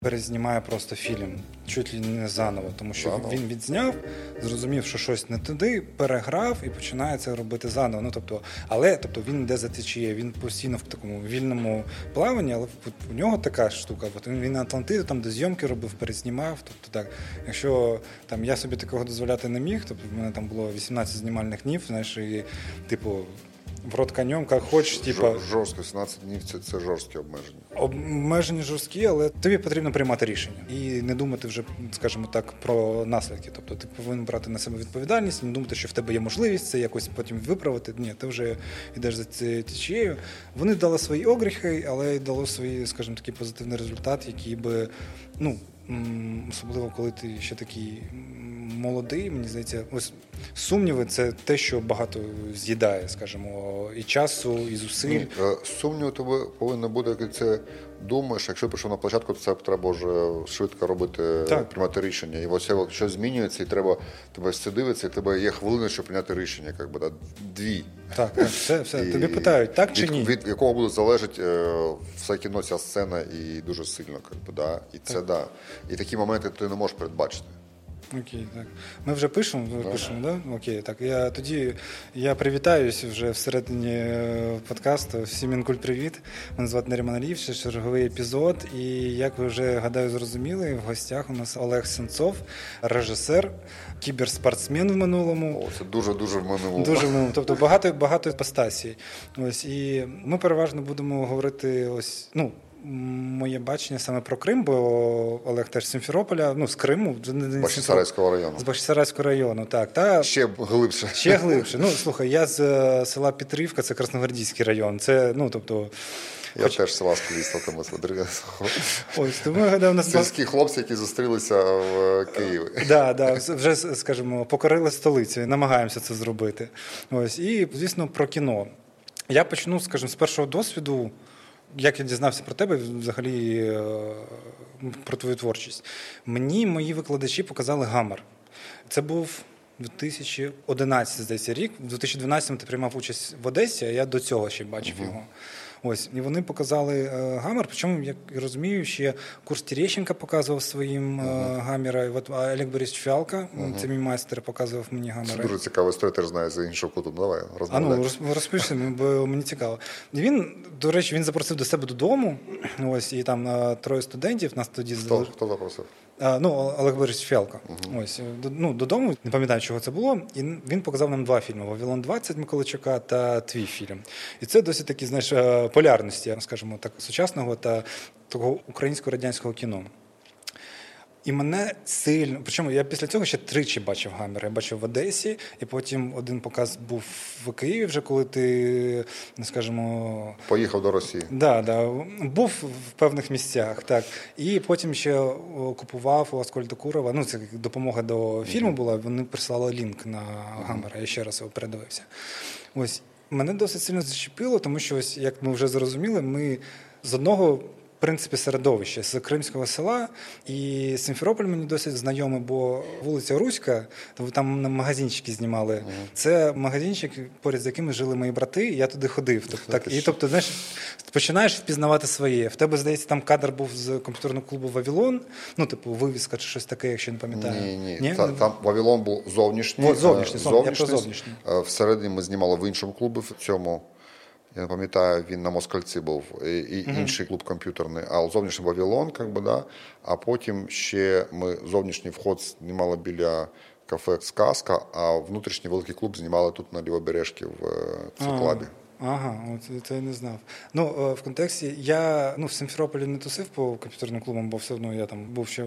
Перезнімає просто фільм, чуть ли не заново, тому що Заново? він відзняв, зрозумів, що щось не туди, переграв і починає це робити заново. Ну тобто, але тобто він йде за течією, він постійно в такому вільному плаванні, але у нього така штука. От він, він Атлантиду там до зйомки робив, перезнімав. Тобто так, якщо там я собі такого дозволяти не міг, тобто в мене там було 18 знімальних днів, знаєш, і типу. В рот конем, як хочеш, Жор- Жорстко, 17 днів це, це жорсткі обмеження. Обмеження жорсткі, але тобі потрібно приймати рішення і не думати вже, скажімо так, про наслідки. Тобто ти повинен брати на себе відповідальність, не думати, що в тебе є можливість це якось потім виправити. Ні, ти вже йдеш за цією течією. Вони дали свої огріхи, але й дало свої, скажімо, такий позитивний результат, який би, ну. Особливо, коли ти ще такий молодий, мені здається, ось сумніви це те, що багато з'їдає, скажімо, і часу, і зусиль. Ні, е, сумнів тебе повинно бути, як це думаєш. Якщо пішов на площадку, то це треба вже швидко робити, Так. приймати рішення. І ось щось змінюється, і треба тебе все дивиться, і тебе є хвилина, щоб прийняти рішення, як би, да, дві. Так, так, все, все. І Тобі питають, так чи від, ні? Від якого буде залежати е, все кіно, ця сцена, і дуже сильно, як би, да. І це да. І такі моменти ти не можеш передбачити. Окей, так. Ми вже пишемо, ви пишемо, да? Окей, так. Я тоді я привітаюсь вже всередині е, подкасту. Всім інкуль привіт. Мене звати Наріман Аліїв, ще черговий епізод. І як ви вже гадаю, зрозуміли, в гостях у нас Олег Сенцов, режисер, кіберспортсмен в минулому. О, це дуже дуже в було. Дуже ну, тобто багато багато іпостасій. Ось і ми переважно будемо говорити ось ну. Моє бачення саме про Крим, бо Олег теж з Сімферополя, ну з Криму, з Бахчисарайського району. з Бахчисарайського району, так. Та Ще глибше. ще глибше. Ну слухай, я з е, села Петрівка, це Красногвардійський район. Це ну тобто, Я теж з вас колись там ось тому я гадаю, у нас Сільські хлопці, які зустрілися в Києві. Да, да, вже скажімо, покорили столицю, намагаємося це зробити. Ось і звісно про кіно. Я почну, скажімо, з першого досвіду. Як я дізнався про тебе, взагалі е, про твою творчість. Мені мої викладачі показали гамер. Це був 2011, здається, рік. У 2012 ти приймав участь в Одесі, а я до цього ще бачив його. Ось, і вони показали е, гамер. Причому, як я розумію, ще курс Терещенка показував своїм е, гамера. І от а Олег Борисович Фіалка, це мій майстер, показував мені Це дуже цікава історія, теж знаю з іншого куту. Ну, Давай, А розмовляй. ну роз- розпиши, бо мені цікаво. І він, до речі, він запросив до себе додому. Ось і там е, троє студентів. Нас тоді Хто, хто запросив? Ну, Олег Борисович Фіалко. Ось до- ну, додому, не пам'ятаю, чого це було. І він показав нам два фільми: Вавилон 20 Миколичука та твій фільм. І це досить такі, знаєш, е, полярності, скажімо так, сучасного та того українсько-радянського кіно. І мене сильно. Причому я після цього ще тричі бачив гамер. Я бачив в Одесі, і потім один показ був в Києві, вже коли ти, ну, скажімо, Поїхав до Росії. Да, да, був в певних місцях, так. І потім ще купував у Аскольда Курова. Ну, це допомога до фільму була. Вони прислали лінк на Гамера. Я ще раз його передивився. Ось мене досить сильно зачепило, тому що, ось, як ми вже зрозуміли, ми з одного. В принципі, середовище з кримського села, і Симферополь мені досить знайомий, бо вулиця Руська, там на магазинчики знімали. Це магазинчик, поряд з якими жили мої брати, і я туди ходив. Тобто, так, і тобто, знаєш, починаєш впізнавати своє. В тебе, здається, там кадр був з комп'ютерного клубу Вавилон, ну, типу, вивіска чи щось таке, якщо не пам'ятаю. Ні, ні. Та- там Вавилон був зовнішній. О, зовнішній, е, зовнішній, зовнішній. Е, Всередині ми знімали в іншому клубі, в цьому. Я не пам'ятаю, він на Москальці був, і, і інший клуб комп'ютерний, а зовнішній Вавилон, как би, да. а потім ще ми зовнішній вход знімали біля кафе Сказка, а внутрішній великий клуб знімали тут на Лівобережці в е, Циклабі. Ага, от це я не знав. Ну, е, в контексті я ну, в Симферополі не тусив по комп'ютерним клубам, бо все одно я там був ще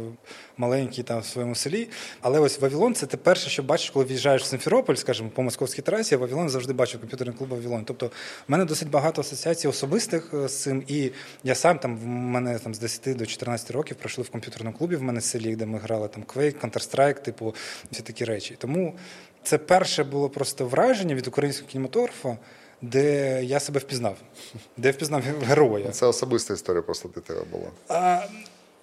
маленький там в своєму селі. Але ось Вавилон це те перше, що бачиш, коли в'їжджаєш в Симферополь, скажімо, по московській трасі, я Вавилон завжди бачив комп'ютерний клуб Вавилон. Тобто в мене досить багато асоціацій особистих е, з цим. І я сам там в мене там з 10 до 14 років пройшли в комп'ютерному клубі в мене в селі, де ми грали там Quake, Counter-Strike, типу, всі такі речі. Тому це перше було просто враження від українського кінематографа де я себе впізнав, де я впізнав героя. Це особиста історія просто для тебе була. А,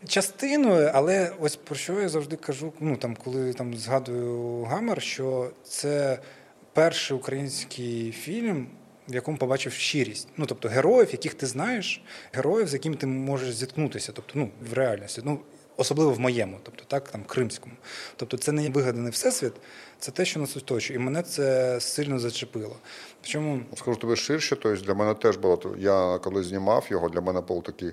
частиною, але ось про що я завжди кажу, ну там, коли там згадую Гамер, що це перший український фільм, в якому побачив щирість. Ну, тобто героїв, яких ти знаєш, героїв, з якими ти можеш зіткнутися, тобто ну, в реальності. Ну, Особливо в моєму, тобто так, там кримському. Тобто це не вигаданий всесвіт, це те, що нас оточує. І мене це сильно зачепило. Причому Скажу тобі ширше, тобто для мене теж було. Я коли знімав його, для мене був такий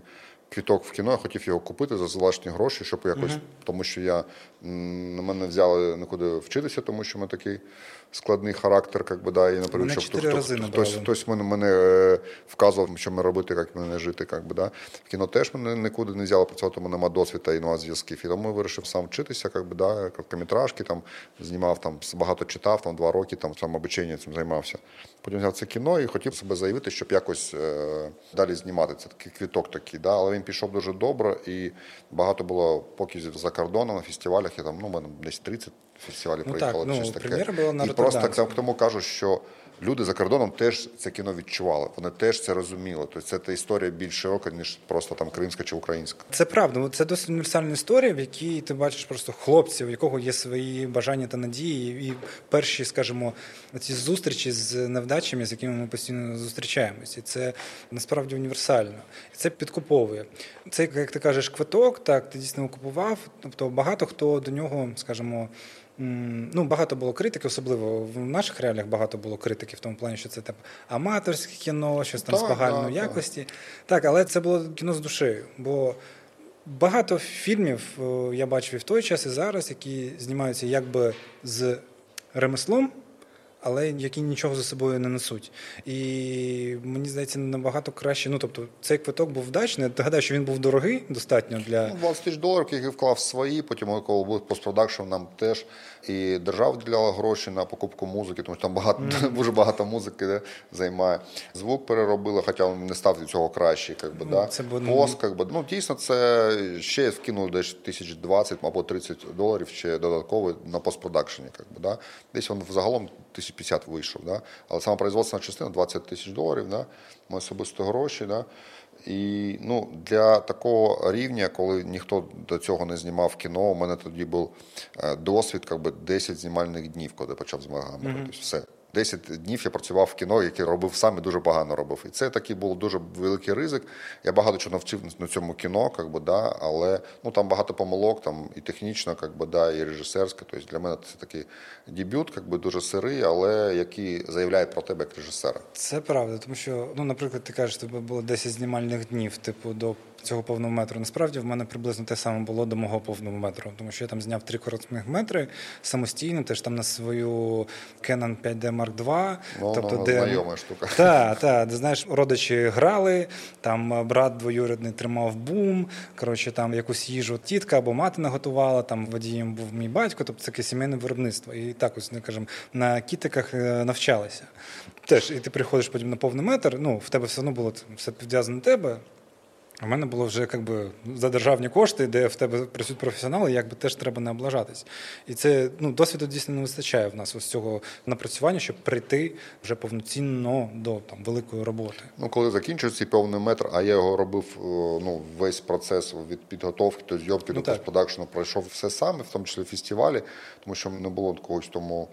квіток в кіно, я хотів його купити за залишні гроші, щоб якось, тому що я на мене взяли нікуди вчитися, тому що ми такий складний характер, як би, да, і наприклад, Мене щоб хто- хто- хтось, хтось мене, мене е, вказував, що ми робити, як мене жити. Як би, да. В кіно теж мене нікуди не взяли працювати, тому нема досвіду і нема зв'язків. І тому вирішив сам вчитися, як би, да, короткометражки, там, знімав, там, багато читав, там, два роки там, самообучення цим займався. Потім взяв це кіно і хотів себе заявити, щоб якось е, далі знімати. Це такий квіток такий. Да? Але він пішов дуже добре і багато було показів за кордоном на фестивалях. Я там, ну, мене десь 30 фестивалів Ну, приїхало. так, ну, щось таке. була на і просто так тому кажу, що люди за кордоном теж це кіно відчували. Вони теж це розуміли. Тобто це та історія більш широка, ніж просто там кримська чи українська. Це правда, ну, це досить універсальна історія, в якій ти бачиш просто хлопців, у якого є свої бажання та надії, і перші, скажімо, ці зустрічі з невдачами, з якими ми постійно зустрічаємось. І це насправді універсально. І це підкуповує. Це, як ти кажеш, квиток, так, ти дійсно купував. Тобто багато хто до нього, скажімо, Ну, багато було критики, особливо в наших реаліях багато було критики в тому плані, що це там аматорське кіно, щось там з Так, з так, так. якості. Так, але це було кіно з душею. Бо багато фільмів е, я бачив і в той час, і зараз, які знімаються якби з ремеслом, але які нічого за собою не несуть. І мені здається, набагато краще. Ну, тобто, цей квиток був вдачний. Я гадаю, що він був дорогий достатньо для. Ну, 20 тисяч доларів, які вклав свої, потім коли був постпродакшн, нам теж і держава виділяла гроші на покупку музики, тому що там багато дуже багато музики де, займає. Звук переробили, хоча він не став від цього краще. Як би, да. це ну, Пост, би, ну дійсно, це ще вкинули десь тисяч 20 або 30 доларів ще додатково на постпродакшені. Як би, да. Десь він загалом 1050 вийшов. Да. Але сама производственна частина 20 тисяч доларів, да. ми особисто гроші. Да. І ну, для такого рівня, коли ніхто до цього не знімав кіно, у мене тоді був е, досвід, якби 10 знімальних днів, коли почав знімати. Тобто все. 10 днів я працював в кіно, яке робив сам і дуже погано робив. І це такий був дуже великий ризик. Я багато чого навчив на цьому кіно, как би, да, але ну, там багато помилок, там і технічно, как би, да, і режисерське. Тобто для мене це такий дебют, как би, дуже сирий, але який заявляє про тебе як режисера. Це правда, тому що, ну, наприклад, ти кажеш, тебе було 10 знімальних днів, типу, до цього повного метру. Насправді в мене приблизно те саме було до мого повного метру, тому що я там зняв три коротних метри самостійно, теж там на свою Canon 5D Mark II. Ну, тобто, ну, де знайома штука. Так, де знаєш, родичі грали, там брат двоюрідний тримав бум. Коротше, там якусь їжу тітка або мати наготувала, там водієм був мій батько, тобто таке сімейне виробництво. І так ось, не кажемо, на кітиках е, навчалися. Теж, і ти приходиш потім на повний метр, ну, в тебе все одно було це все підв'язано на тебе. У мене було вже якби за державні кошти, де в тебе працюють професіонали, якби теж треба не облажатись. І це ну, досвіду дійсно не вистачає в нас ось цього напрацювання, щоб прийти вже повноцінно до там великої роботи. Ну, коли закінчується цей повний метр, а я його робив е, ну, весь процес від підготовки до зйомки Ну, до постпродакшну, пройшов все саме, в тому числі фестивалі, тому що не було когось тому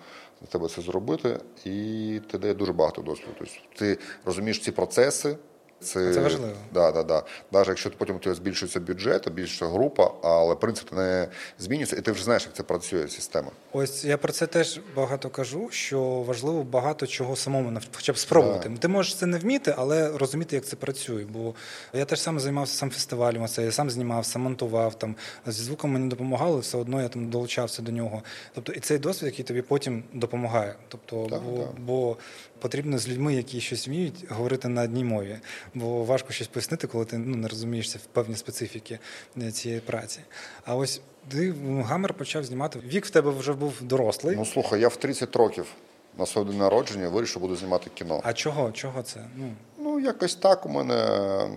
тебе це зробити, і ти дає дуже багато досвіду. Тобто ти розумієш ці процеси. Це, Це важливо. Да, да, да. Навіть якщо потім у тебе збільшується бюджет, більша група, але принцип не змінюється, і ти вже знаєш, як це працює система. Ось я про це теж багато кажу, що важливо багато чого самому хоча б спробувати. Ти можеш це не вміти, але розуміти, як це працює. Бо я теж сам займався сам фестивалем, оце, я сам знімав, сам монтував там зі звуком мені допомагали, все одно я там долучався до нього. Тобто, і цей досвід, який тобі потім допомагає. Тобто, Так, бо, так. бо потрібно з людьми, які щось вміють, говорити на одній мові. Бо важко щось пояснити, коли ти ну, не розумієшся в певній специфіки е, цієї праці. А ось ти Гамер почав знімати. Вік в тебе вже був дорослий. Ну слухай, я в 30 років на своє день народження вирішив, буду знімати кіно. А чого? Чого це? Ну Ну, якось так у мене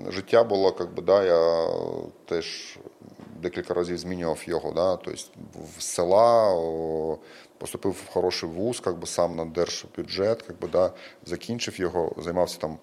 життя було, як би, да, я теж декілька разів змінював його. Да, тобто в села о, поступив в хороший вуз, как бы сам на держбюджет, как бы, да, закінчив його, займався там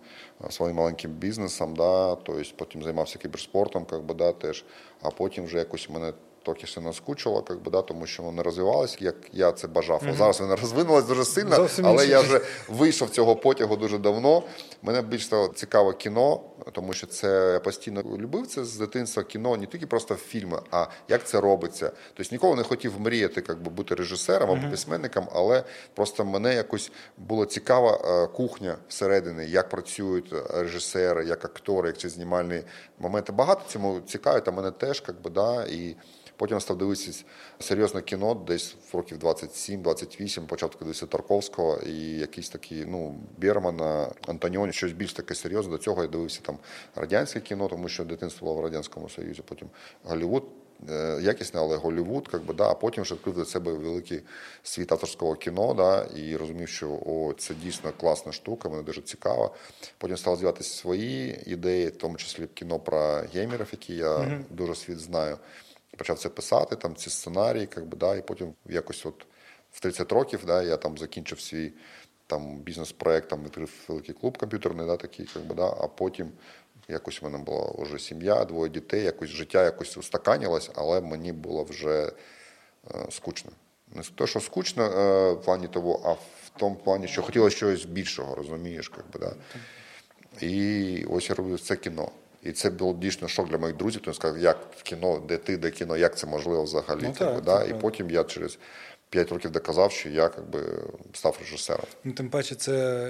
своїм маленьким бізнесом, да, тобто потім займався кіберспортом, как бы, да, теж, а потім вже якось мене трохи ще наскучило, як би, да, тому що воно не розвивалося, як я це бажав. Угу. Зараз воно розвинулось дуже сильно, Зовсім але я вже вийшов цього потягу дуже давно. Мене більш стало цікаве кіно, тому що це я постійно любив це з дитинства кіно, не тільки просто фільми, а як це робиться. Тобто ніколи не хотів мріяти, як би бути режисером або письменником, але просто мене якось було цікава е, кухня всередині, як працюють е, режисери, як актори, як ці знімальні моменти. Багато цьому цікавить, а мене теж, як би, да, і Потім став дивитися серйозне кіно, десь в років 27-28, почав дивитися Тарковського і якісь такі, ну, Бермана, Антоніоні, щось більш таке серйозне. До цього я дивився там радянське кіно, тому що дитинство було в Радянському Союзі, потім Голлівуд. е, Якісне, але Голлівуд, як би, да, а потім вже відкрив для себе великий світ авторського кіно, да, і розумів, що о, це дійсно класна штука, мене дуже цікаво. Потім став з'являтися свої ідеї, в тому числі кіно про геймерів, які я дуже світ знаю почав це писати, там ці сценарії, як би, да, і потім якось от в 30 років да, я там закінчив свій там, бізнес-проект, там відкрив великий клуб комп'ютерний, да, такий, як би, да, а потім якось в мене була вже сім'я, двоє дітей, якось життя якось устаканилось, але мені було вже е, скучно. Не те, що скучно е, в плані того, а в тому плані, що хотілося чогось більшого, розумієш, як би, да. І ось я робив це кіно. І це був дійсно шок для моїх друзів, тому сказав, як в кіно, де ти, де кіно, як це можливо взагалі. Ну, так, так, би, да? це І потім я через 5 років доказав, що я як би, став режисером. Ну, тим паче, це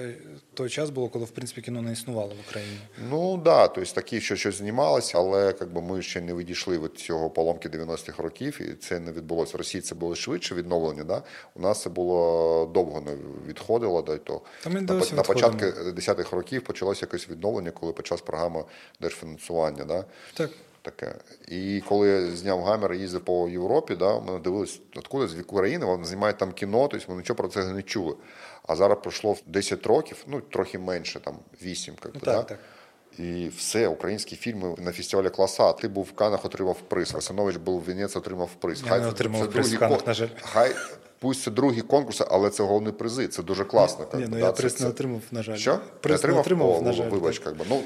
той час було, коли в принципі кіно не існувало в Україні. Ну так, да, тобто такі, що щось знімалося, але як би, ми ще не відійшли від цього поломки 90-х років, і це не відбулося. В Росії це було швидше відновлення. Да? У нас це було довго не відходило до того. Та ми на, на початку 10-х років почалося якесь відновлення, коли почалась програма держфінансування. Да? Так. Таке. І коли я зняв гамер і їздив по Європі, да, ми дивилися, откуда з України, вони знімають там кіно, тобто ми нічого про це не чули. А зараз пройшло 10 років, ну трохи менше, там 8, як Ну, так, да? так. І все, українські фільми на фестивалі класа. Ти був в Канах, отримав приз. Васанович був в Венеці, отримав приз. Я не отримав приз в Каннах, кон- на жаль. Хай пусть це другі конкурси, але це головні призи. Це дуже класно. як Ні, ну да, я приз не отримав, на жаль. що? Приз отримав? отримав, О, на жаль. Вибач, так. би. Ну,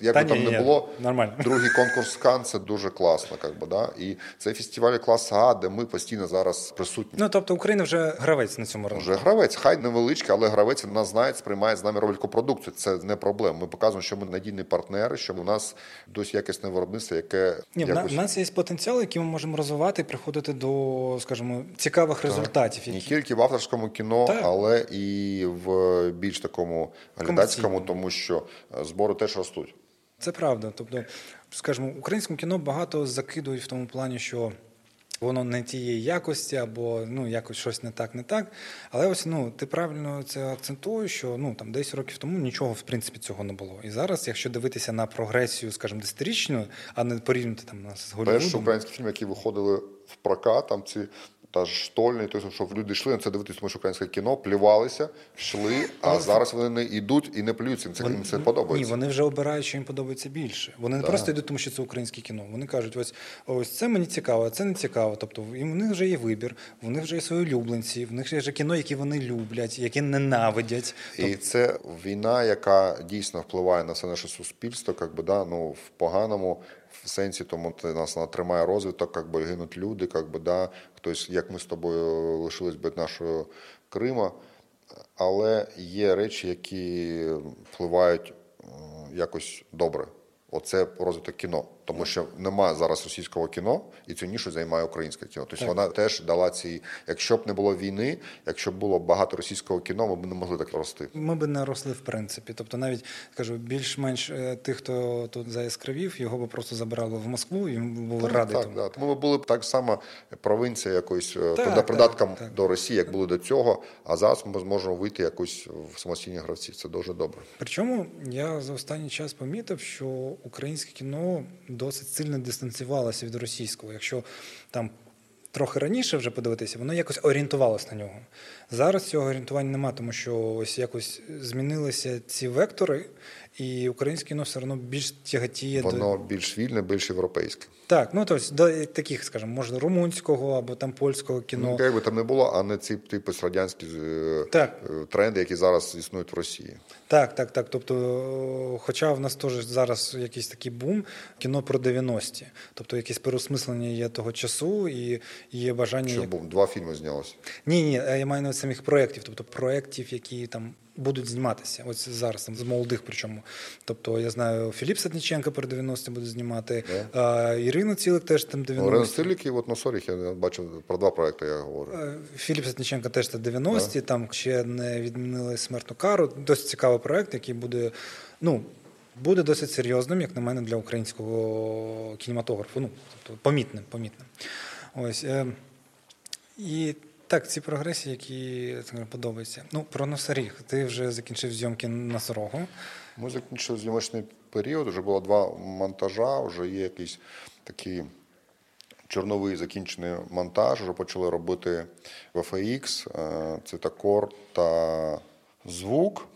як би там ні, не ні, було, нормально. другий конкурс Кан це дуже класно, як би, да? І це фестивалі класу А, де ми постійно зараз присутні. Ну тобто Україна вже гравець на цьому ринку. Вже гравець, хай невеличкий, але гравець нас знає, сприймає з нами ролику продукцію. Це не проблема. Ми показуємо, що ми надійні партнери, що у нас досить якісне виробництво, яке Ні, якось в нас є потенціал, який ми можемо розвивати і приходити до, скажімо, цікавих результатів. Не Які... тільки в авторському кіно, Так. але і в більш такому глядацькому, тому що збори теж ростуть. Це правда. Тобто, скажімо, українському кіно багато закидують в тому плані, що воно не тієї якості, або ну якось щось не так, не так. Але ось ну ти правильно це акцентуєш, що ну там 10 років тому нічого в принципі цього не було. І зараз, якщо дивитися на прогресію, скажімо, десятирічну, а не порівняти там нас з Перші Голлівудом. українські фільми, які виходили в прокат, там ці та ж штольний, тобто, що люди йшли на це дивитися, тому що українське кіно, плювалися, йшли, а зараз вони не йдуть і не плюються. Це їм це Ні, подобається. вони вже обирають, що їм подобається більше. Вони не Да. просто йдуть, тому що це українське кіно. Вони кажуть, ось ось це мені цікаво, а це не цікаво. Тобто і в них вже є вибір, в них вже є свої улюбленці, в них вже кіно, які вони люблять, які ненавидять. І це війна, яка дійсно впливає на все наше суспільство, як би, да, ну, в поганому в сенсі, тому це нас тримає розвиток, як би гинуть люди, як би, да, хтось, як ми з тобою лишились би нашого Крима. Але є речі, які впливають якось добре. Оце розвиток кіно. Тому що немає зараз російського кіно, і цю нішу займає українське кіно. Тобто Так. вона теж дала ці. Якщо б не було війни, якщо б було багато російського кіно, ми б не могли так рости. Ми би не росли в принципі. Тобто, навіть кажу, більш-менш е, тих, хто тут заяскравів, його би просто забирали в Москву, і ми були раді так, тому. так. Тому ми були б так само провінція якоюсь е, Так, придатком так, так. до Росії, як були до цього. А зараз ми зможемо вийти якось в самостійні гравці. Це дуже добре. Причому я за останній час помітив, що українське кіно досить сильно дистанціювалося від російського. Якщо там трохи раніше вже подивитися, воно якось орієнтувалося на нього. Зараз цього орієнтування немає, тому що ось якось змінилися ці вектори, І українське кіно все одно більш тяготіє Воно до більш вільне, більш європейське. так, ну тобто до таких, скажімо, може, румунського або там польського кіно. Ну, як би там не було, а не ці типу радянські е, Так. е, тренди, які зараз існують в Росії. Так, так, так. Тобто, хоча в нас теж зараз якийсь такий бум, кіно про 90-ті. Тобто якесь переосмислення є того часу і є бажання. Що був два фільми знялося. Ні, ні, я маю на увазі самих проєктів, тобто проєктів, які там будуть зніматися. Ось зараз там з молодих, причому. Тобто, я знаю, Філіп Сатніченко про 90-ті буде знімати, а, Ірина Цілик теж там 90-ті. Рен Стиліки, от на Соріх я бачив про два проекти, я говорю. Е, Філіп Сатніченко теж це 90-ті, там ще не відмінили смертну кару. Досить цікавий проект, який буде, ну, буде досить серйозним, як на мене, для українського кінематографу. Ну, тобто помітним, помітним. Ось. е, І так, ці прогресії, які подобаються. Ну, про носоріг. Ти вже закінчив зйомки носорогу. Ми закінчили зйомочний період, вже було два монтажа, вже є якийсь такий чорновий закінчений монтаж, вже почали робити VFX, е, цитакор та звук.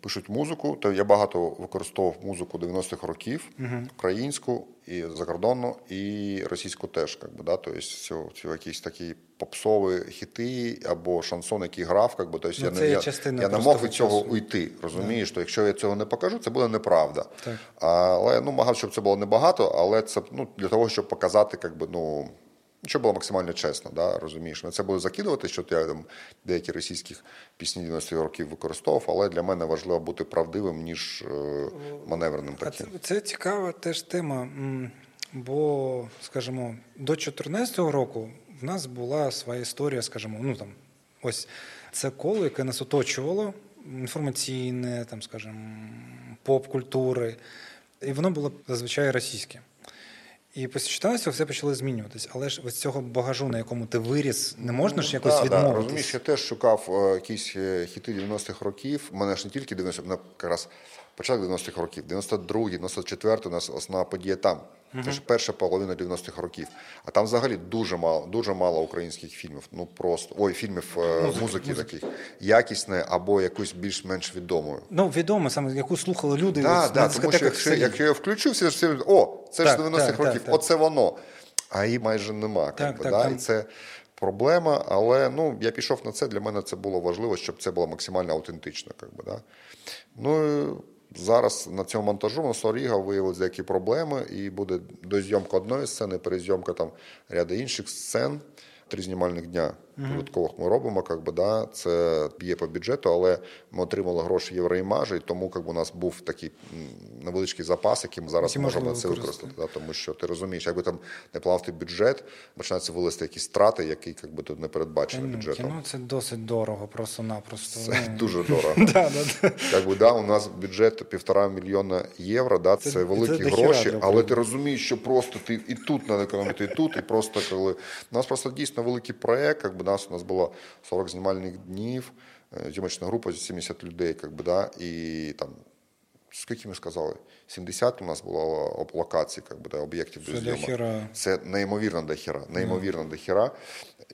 Пишуть музику. То я багато використовував музику 90-х років, українську і закордонну, і російську теж. Как би, да? Тобто, якісь такі попсові хіти або шансон, який грав. Би, тобто, Ну, я, не, я, я не мог від цього часу. уйти. Розумієш, то якщо я цього не покажу, це буде неправда. Так. Але ну, багато, щоб це було небагато, але це ну, для того, щоб показати, как би, ну, щоб було максимально чесно, да, розумієш. На це буде закидувати, що я там деякі російські пісні 90-х років використовував, але для мене важливо бути правдивим, ніж е, маневреним таким. це, це цікава теж тема. Бо, скажімо, до 2014 року в нас була своя історія, скажімо, ну там ось це коло, яке нас оточувало, інформаційне, там, скажімо, поп-культури, і воно було зазвичай російське. І після 14 все почало змінюватись. Але ж ось цього багажу, на якому ти виріс, не можна ж якось Да, да, розумієш, я теж шукав е, якісь е, хіти 90-х років. У мене ж не тільки 90-х, мене якраз початок 90-х років, 92-й, 94-й, у нас основна подія там. Це ж перша половина 90-х років. А там взагалі дуже мало, дуже мало українських фільмів. Ну просто ой, фільмів е, музики, таких якісне або якусь більш-менш відомою. Ну, відомо саме, яку слухали люди Да, ось да, на тому що якщо, якщо я включу, всі всі о, це Так, ж 90-х так, років, так, так. оце воно. А її майже нема. Так, Так, так, да? І це проблема, але ну, я пішов на це, для мене це було важливо, щоб це було максимально аутентично. Как би, да? Ну, зараз на цьому монтажу на Соріга виявилися деякі проблеми, і буде дозйомка одної сцени, перезйомка там ряду інших сцен. Три знімальних дня додаткових ми робимо, как би, да, це б'є по бюджету, але ми отримали гроші євроімажі, і тому как би, у нас був такий невеличкий запас, який ми зараз Які можемо це використати. Да, тому що ти розумієш, якби там не плавати бюджет, починаються вилезти якісь страти, які как би, тут не передбачені Ну, бюджетом. Кіно це досить дорого, просто-напросто. Це Ну, дуже дорого. Да, да, да. Якби да, у нас бюджет півтора мільйона євро, да, це, Це- великі це гроші, але ти розумієш, що просто ти і тут треба економити, і тут, і просто коли у нас просто дійсно великий проект, якби нас у нас було 40 знімальних днів, е, зйомочна група 70 людей, якби, да, і там. Скільки ми сказали? 70 у нас було локацій, як би, да, об'єктів Це до зйомок. Це неймовірно до хіра, неймовірно до хіра.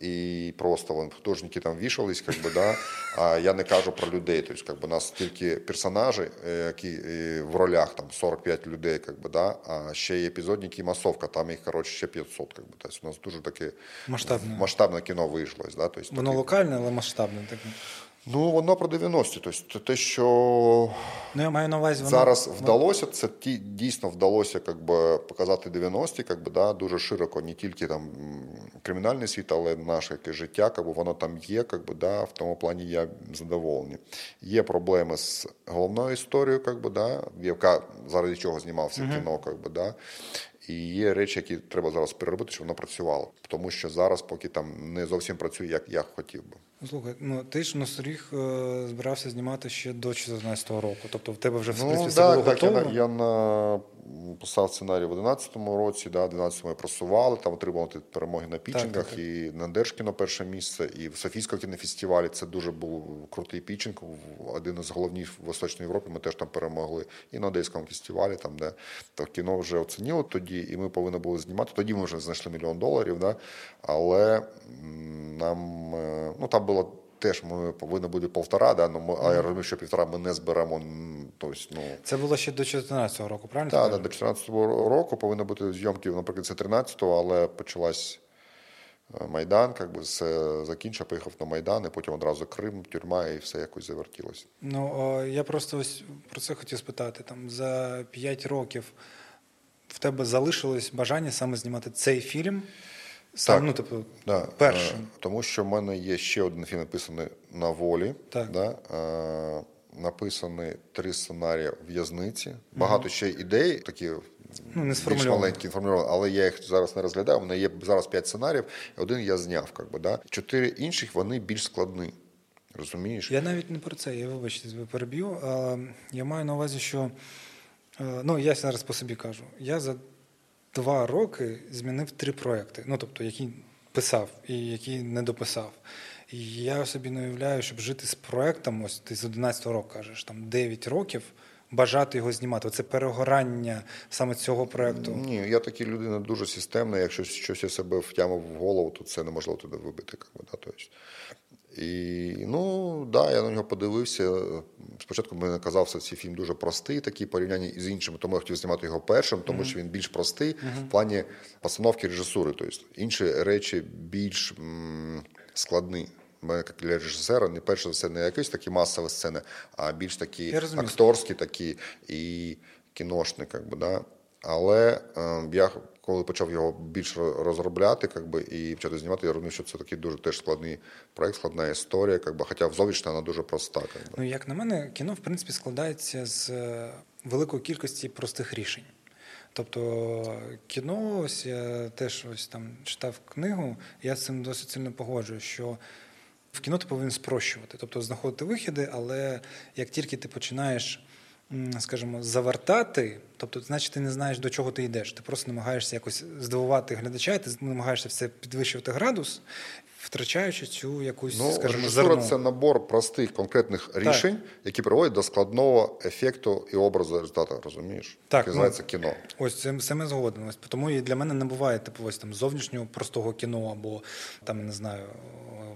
І просто вон, художники там вішались, как би, да, а я не кажу про людей. Тобто, как би, у нас тільки персонажі, е, які е, в ролях там 45 людей, как би, да, а ще є епізодники і масовка, там їх коротше, ще 500. Как би, тобто, у нас дуже таке Масштабне. масштабне кіно вийшло. Да, тобто, Воно таке- локальне, але масштабне. таке. Ну, воно про 90-ті. Тобто, те, що Ну, я маю на увазі, воно Зараз вдалося, це ті, дійсно вдалося как би, показати 90-ті, как би, да, дуже широко, не тільки там кримінальний світ, але наше яке життя, как би, воно там є, как би, да, в тому плані я задоволений. Є проблеми з головною історією, как би, да, яка заради чого знімався кіно, как би, да. І є речі, які треба зараз переробити, щоб воно працювало. Тому що зараз поки там не зовсім працює, як я хотів би. Слухай, ну ти ж носоріг е, збирався знімати ще до 2014 року. Тобто в тебе вже в принципі Ну, все так, було так, готово. Я, я на, писав сценарій в 11-му році, да, в 11-му ми просували, там отримали перемоги на пітчингах, так, так. і на Держкіно перше місце, і в Софійському кінофестивалі це дуже був крутий пітчинг, в- один із головних в Восточній Європі, ми теж там перемогли. І на Одеському фестивалі, там, де то кіно вже оцінило тоді, і ми повинні були знімати. Тоді ми вже знайшли мільйон доларів, да, але нам, е, ну, там було теж ми повинні бути півтора, да, ну, ми, а я розумію, що півтора ми не зберемо. Тобто, ну, Це було ще до 2014 року, правильно? так, да, до 2014 року повинні бути зйомки, наприклад, це 13-го, але почалась е, Майдан, якби все закінчив, поїхав на Майдан, і потім одразу Крим, тюрма, і все якось завертілося. Ну о, я просто ось про це хотів спитати. Там за 5 років в тебе залишилось бажання саме знімати цей фільм? Сам, Так. ну, тобто, Да, першим. е, Тому що в мене є ще один фільм написаний на волі. Так. Да, е, написані три сценарії в'язниці. Багато ще ідей, такі Ну, не більш маленькі, інформовані, але я їх зараз не розглядаю. У мене є зараз п'ять сценаріїв, один я зняв. Как би, да. Чотири інших вони більш складні. Розумієш? Я навіть не про це, я вибачте, переб'ю. А, Я маю на увазі, що е, ну я зараз по собі кажу. Я за два роки змінив три проекти. Ну тобто, які писав і які не дописав. І я собі не уявляю, щоб жити з проектом, ось ти з 11 року кажеш, там 9 років, бажати його знімати. Оце перегорання саме цього проекту. Ні, я такий людина дуже системна. Якщо щось я себе втямив в голову, то це неможливо туди вибити. Как би, да, тобто. І ну да, я на нього подивився. Спочатку мені казався, цей фільм дуже простий, такий порівняння із іншими, тому я хотів знімати його першим, тому що він більш простий в плані постановки режисури. Тобто інші речі більш м, складні. Мене, як для режисера, не перше за все не якісь такі масові сцени, а більш такі акторські такі і кіношні, как би, да. Але е, я коли почав його більш розробляти, как би, і почати знімати, я розумів, що це такий дуже теж складний проект, складна історія, как би, хоча зовнішня вона дуже проста. Как би. Ну, як на мене, кіно в принципі складається з е, великої кількості простих рішень. Тобто кіно, ось я теж ось там читав книгу, я з цим досить сильно погоджуюсь, що в кіно ти повинен спрощувати, тобто знаходити вихіди, але як тільки ти починаєш, скажімо, завертати, тобто, значить, ти не знаєш, до чого ти йдеш. Ти просто намагаєшся якось здивувати глядача, ти намагаєшся все підвищувати градус, втрачаючи цю якусь, Ну, скажімо, режисура зерно. це набор простих конкретних рішень, які приводять до складного ефекту і образу результату, розумієш? Так, Яке ну, кіно. Ось це, ми згоден. Ось тому і для мене не буває типу ось там зовнішнього простого кіно або там не знаю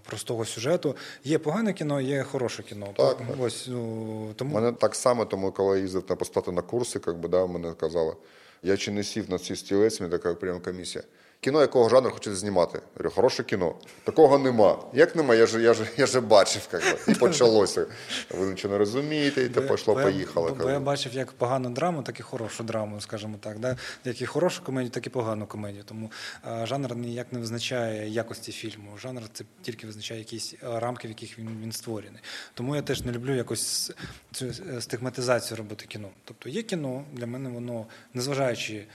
простого сюжету. Є погане кіно, є хороше кіно. Так, Ось ну тому мене так само, тому коли я їздив на постати на курси, как би, да, мене казали, я чи не сів на цей стілець, мені така прямо комісія. Кіно якого жанру хочете знімати? Я говорю, хороше кіно. Такого нема. Як нема? Я ж, я ж, я ж бачив, би. і почалося. Ви нічого не розумієте, і те пішло, поїхало. Бо, я бачив як погану драму, так і хорошу драму, скажімо так. Да? Як і хорошу комедію, так і погану комедію. Тому а, жанр ніяк не визначає якості фільму. Жанр це тільки визначає якісь рамки, в яких він, він створений. Тому я теж не люблю якось цю е, стигматизацію робити кіно. Тобто є кіно, для мене воно, незважаючи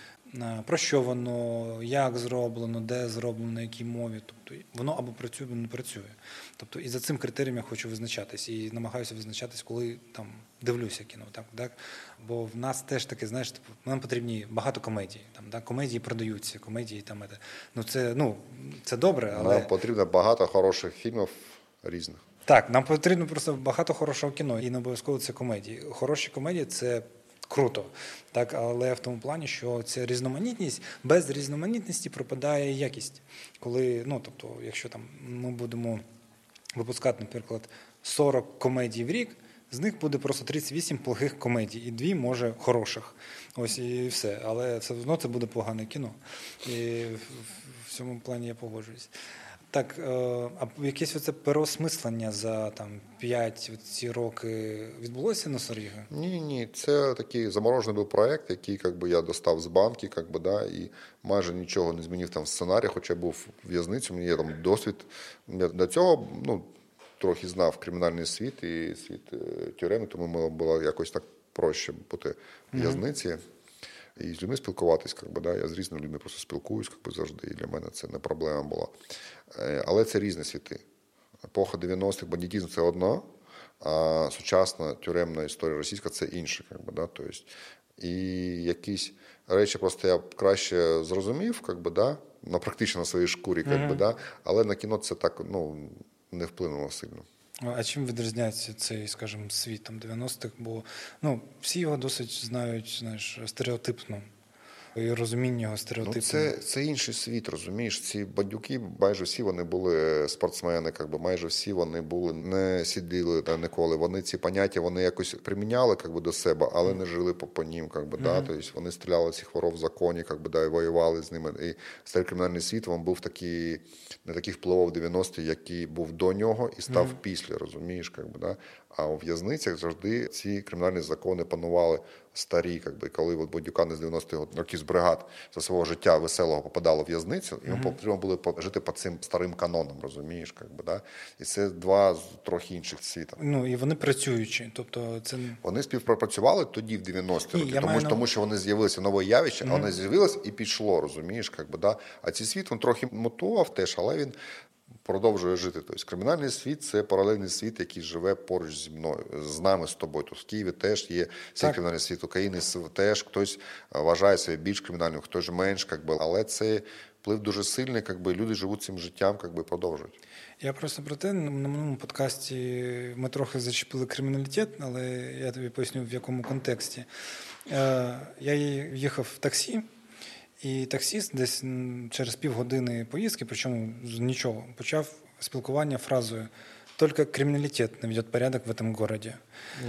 про що воно, як зроблено, де зроблено, на якій мові. Тобто воно або працює, або не працює. Тобто і за цим критерієм я хочу визначатись і намагаюся визначатись, коли там дивлюся кіно. Так, так? Бо в нас теж таке, знаєш, типу, нам потрібні багато комедій. Там, так? Комедії продаються, комедії там. це. Ну, це, ну, це добре, але. Нам потрібно багато хороших фільмів різних. Так, нам потрібно просто багато хорошого кіно, і не обов'язково це комедії. Хороші комедії це круто, так, але в тому плані, що це різноманітність, без різноманітності пропадає якість. Коли, ну тобто, якщо там ми будемо випускати, наприклад, 40 комедій в рік. З них буде просто 38 плохих комедій, і дві, може, хороших. Ось і все. Але все одно це буде погане кіно. І в цьому плані я погоджуюсь. Так, е, а якесь оце переосмислення за там 5 ці роки відбулося на Соріга? Ні, ні, це такий заморожений був проект, який как би, я достав з банки, би, да, і майже нічого не змінив там в сценарії, хоча я був в в'язниці, у мене є там досвід. Я до цього ну, трохи знав кримінальний світ і світ е, тюреми, тому мені було якось так проще бути в в'язниці. І з людьми спілкуватись, как би, да. я з різними людьми просто спілкуюсь как би, завжди, і для мене це не проблема була. Е, Але це різні світи. Епоха 90-х, бандитізм це одно, а сучасна тюремна історія російська це інше. Как би, да? тобто, і якісь речі просто я краще зрозумів, как би, да? на практично на своїй шкурі, как би, да? але на кіно це так ну, не вплинуло сильно. А чим відрізняється цей, скажімо, світ там 90-х? Бо ну, всі його досить знають, знаєш, стереотипно. І розуміння його Ну, це, це інший світ, розумієш? Ці бандюки, майже всі вони були спортсмени, как би, майже всі вони були не сиділи та ніколи. Вони ці поняття вони якось приміняли как би, до себе, але не жили по, по ним. Как би, да? Тобто вони стріляли цих воров в законі, как би, да, і воювали з ними. І старий кримінальний світ він був такий, не такий впливов 90-ті, який був до нього і став після, розумієш? Как би, да? А у в'язницях завжди ці кримінальні закони панували старі, как би, коли от бандюкани з 90-х років з бригад за свого життя веселого попадали в в'язницю, їм потрібно було жити по цим старим канонам, розумієш? Как би, да? І це два з трохи інших світів. Ну і вони працюючі. Тобто, це Вони співпрацювали тоді в 90-ті роки, тому, маю тому що вони з'явилися нове явище, а воно з'явилось і пішло, розумієш, как би, да? А цей світ він трохи мутував теж, але він продовжує жити. Тобто кримінальний світ це паралельний світ, який живе поруч зі мною, з нами, з тобою. Тут в Києві теж є цей кримінальний світ України, теж хтось е, вважає себе більш кримінальним, хтось менш, как би, але це вплив дуже сильний, как би, люди живуть цим життям, как би, продовжують. Я просто про те, на минулому подкасті ми трохи зачепили криміналітет, але я тобі поясню, в якому контексті. Е, Я їхав в таксі, і таксіст десь через півгодини поїздки, причому з нічого, почав спілкування фразою «Тільки криміналітет наведет порядок в этом городі.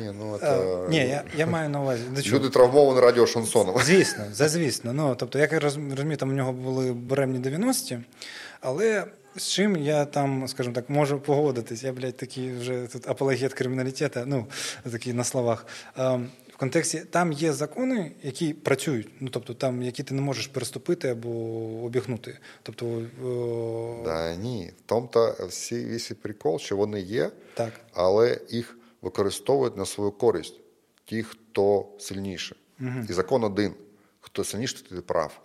Ні, ну, Е, Ні, я, я маю на увазі. до чого? Люди травмовані радіошансоном. Звісно, за звісно. Ну, тобто, як я розумію, там у нього були буремні 90-ті, але з чим я там, скажімо так, можу погодитись. Я, блядь, такий вже тут апологет криміналітету, ну, такий на словах. В контексті там є закони, які працюють, ну тобто там, які ти не можеш переступити або обігнути. Тобто, о, Да, ні. В тому-то всі весь і прикол, що вони є, Так. але їх використовують на свою користь ті, хто сильніше. І закон один: хто сильніше, ти прав.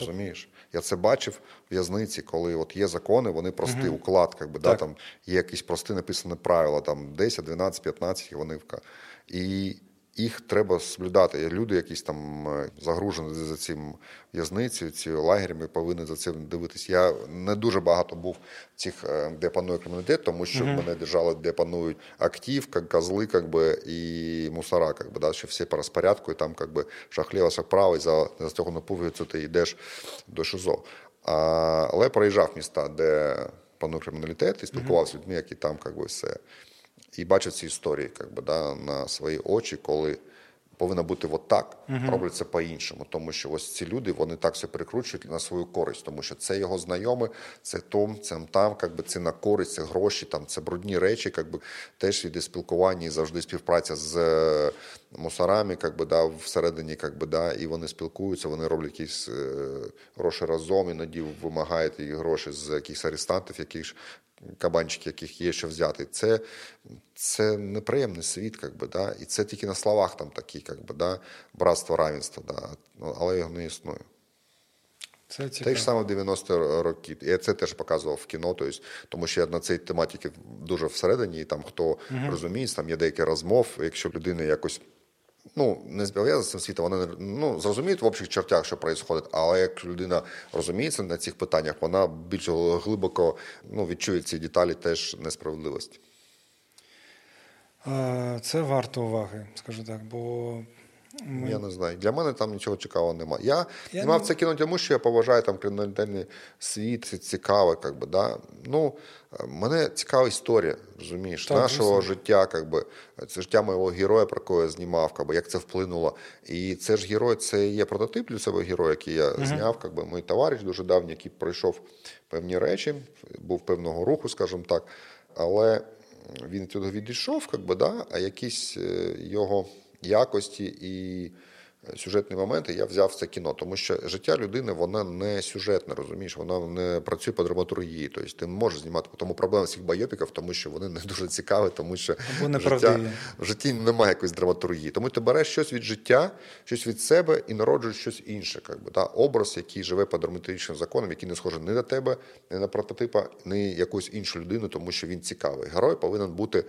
Розумієш? Я це бачив в в'язниці, коли от є закони, вони простий уклад, как би, да, там є якісь прості написані правила, там 10, 12, 15, і вони вка. І їх треба соблюдати. Люди, якісь там е, загружені за цим в'язницею, ці лагерями, повинні за цим дивитись. Я не дуже багато був в цих, е, де панує криміналітет, тому що мене держали, де панують актив, як козли, как би, і мусора, как би, да, що всі по розпорядку, і там как би, шахліва справа, і за застегну пуговицю ти йдеш до ШИЗО. А, але проїжджав міста, де панує криміналітет, і спілкувався з людьми, які там как би, все. І бачив ці історії как би, да, на свої очі, коли повинно бути от так, роблять це по-іншому. Тому що ось ці люди вони так все перекручують на свою користь, тому що це його знайоме, це том, це там, как би, це на користь, це гроші, там, це брудні речі, как би, теж йде спілкування і завжди співпраця з е, мусорами, как би, да, всередині, как би, да, і вони спілкуються, вони роблять якісь е, гроші разом, іноді вимагають і гроші з якихось арестантів, яких кабанчики, яких є що взяти. Це, це неприємний світ, как би, да? і це тільки на словах там такі, как би, да? братство, равенство, да? Ну, але його не існує. це Те ж саме в 90 роки. Я це теж показував в кіно, тобто, тому що я на цій тематиці дуже всередині, і там хто розуміється, там є деякі розмов, якщо людина якось. Ну, не зв'язана з цим світом, вони ну, зрозуміють в общих чертях, що відбувається, але як людина розуміється на цих питаннях, вона більш глибоко ну, відчує ці деталі теж несправедливості. Це варто уваги, скажу так, бо ми... Я не знаю. Для мене там нічого цікавого немає. Я, Я не- це кіно, тому що я поважаю там кримінальний світ, це цікаве, как би, да. Ну, мене цікава історія, розумієш, Так, нашого звісно. життя, как би, це життя моєго героя, про якого я знімав, как би, як це вплинуло. І це ж герой, це є прототип для себе героя, який я зняв, как би, мій товариш дуже давній, який пройшов певні речі, був певного руху, скажімо так. Але він туди відійшов, как би, да, а якісь е, його якості і сюжетні моменти я взяв це кіно, тому що життя людини воно не сюжетне, розумієш, воно не працює по драматургії. Тобто ти не можеш знімати тому проблема всіх байопіків, тому що вони не дуже цікаві, тому що життя, в житті немає якоїсь драматургії. Тому ти береш щось від життя, щось від себе і народжуєш щось інше. Как би, да? Образ, який живе по драматургічним законам, який не схожий ні на тебе, ні на прототипа, ні якусь іншу людину, тому що він цікавий. Герой повинен бути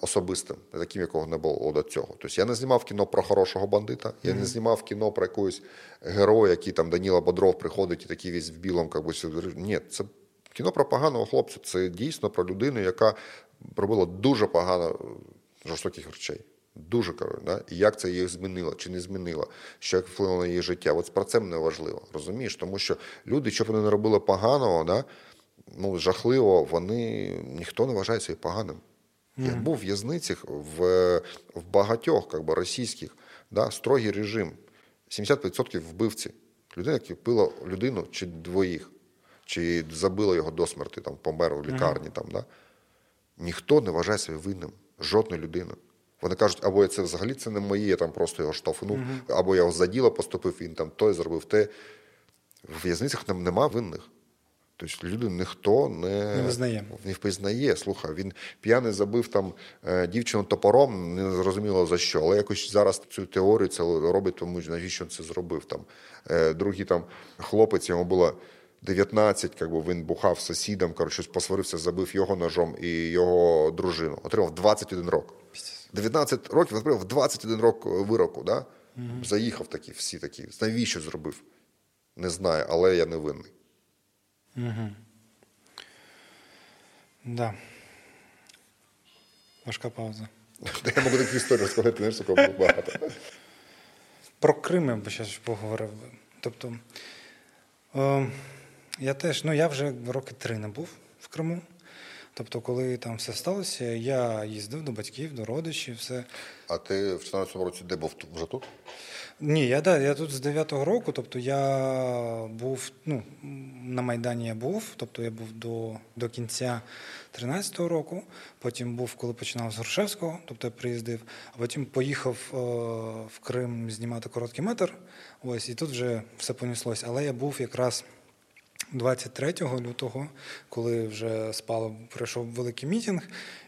особистим, таким, якого не було до цього. Тобто я не знімав кіно про хорошого бандита, я не знімав кіно про якогось героя, який там Даніла Бодров приходить і такий весь в білому, как би. Ні, це кіно про поганого хлопця. Це дійсно про людину, яка робила дуже погано жорстоких речей. Дуже кажу, да? і як це їх змінило, чи не змінило, що як вплинуло на їх життя. От про це не важливо, розумієш? Тому що люди, що б вони не робили поганого, да? ну, жахливо, вони ніхто не вважає себе поганим. Я був в в'язницях в, в багатьох как би, російських, да? строгий режим. 70% вбивці. Людина, яка вбила людину чи двоїх, чи забила його до смерти, там, помер у лікарні. Там, да? Ніхто не вважає себе винним, жодної людини. Вони кажуть, або це взагалі це не моє, я там просто його штовхнув, або я його за діло поступив, він там той зробив те. В в'язницях нема винних. Тобто люди ніхто не, Не визнає. не впізнає. Слухай, він п'яний забив там е, дівчину топором, не зрозуміло за що. Але якось зараз цю теорію це робить, тому що навіщо він це зробив. Там е, другий там хлопець, йому було 19, якби він бухав сусідом, коротше, щось посварився, забив його ножом і його дружину. Отримав 21 рок. 19 років він отримав 21 рок вироку. Да? Заїхав такі, всі такі. Навіщо зробив? Не знаю, але я не винний. Да. Важка пауза. Я можу такі історії розказати, знаєш, такого багато. Про Крим я б ще поговорив. Тобто, е, я теж, ну я вже роки три не був в Криму. Тобто, коли там все сталося, я їздив до батьків, до родичів, все. А ти в 14-му році де був вже тут? Ні, я да, я тут з 9-го року, тобто я був, ну, на Майдані я був, тобто я був до, до кінця 13-го року, потім був, коли починав з Грушевського, тобто я приїздив, а потім поїхав е, в Крим знімати короткий метр. Ось, і тут вже все понеслось. Але я був якраз 23 лютого, коли вже спало, пройшов великий мітинг.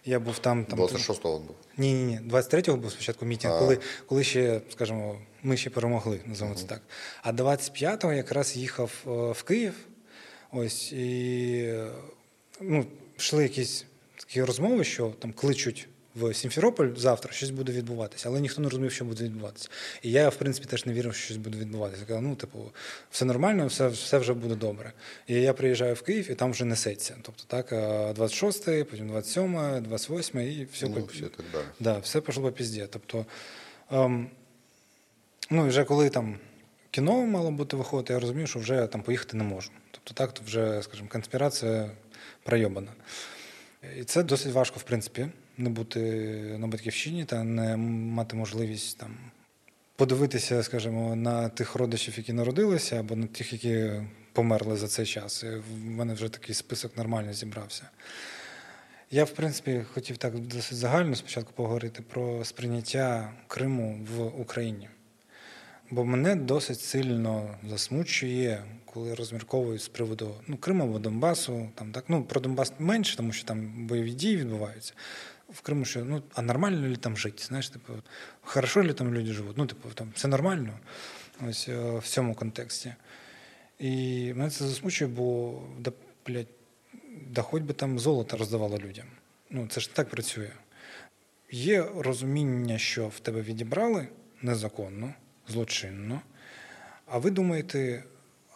Я був там. там 26-го він був. ні, ні, ні. 23-го був спочатку мітинг, А. коли, коли ще, скажімо, ми ще перемогли, називаємо це так. А 25-го якраз їхав е, в Київ. Ось і ну, йшли якісь такі розмови, що там кличуть в Сімферополь завтра, щось буде відбуватися, але ніхто не розумів, що буде відбуватися. І я, в принципі, теж не вірив, що щось буде відбуватися. Я казав, ну, типу, все нормально, все, все вже буде добре. І я приїжджаю в Київ, і там вже несеться. Тобто так, 26-й, потім 27-й, 28-й, і все Ну, по- все так далі. Да, все пішло по пізді. Тобто, ем, ну і вже коли там кіно мало бути виходити, я розумів, що вже там поїхати не можу. Тобто так, то вже, скажімо, конспірація пройобана. І це досить важко, в принципі, не бути на батьківщині та не мати можливість там подивитися, скажімо, на тих родичів, які народилися, або на тих, які померли за цей час. В мене вже такий список нормально зібрався. Я, в принципі, хотів так досить загально спочатку поговорити про сприйняття Криму в Україні. Бо мене досить сильно засмучує, коли розмірковують з приводу ну, Криму або Донбасу. Там, так, ну, про Донбас менше, тому що там бойові дії відбуваються. В Криму що, ну, а нормально ли там жити? Знаєш, типу, хорошо ли там люди живуть? Ну, типу, там все нормально. Ось е, в цьому контексті. І мене це засмучує, бо да, блядь, да хоч би там золото роздавало людям. Ну, це ж так працює. Є розуміння, що в тебе відібрали незаконно, злочинно. А ви думаєте,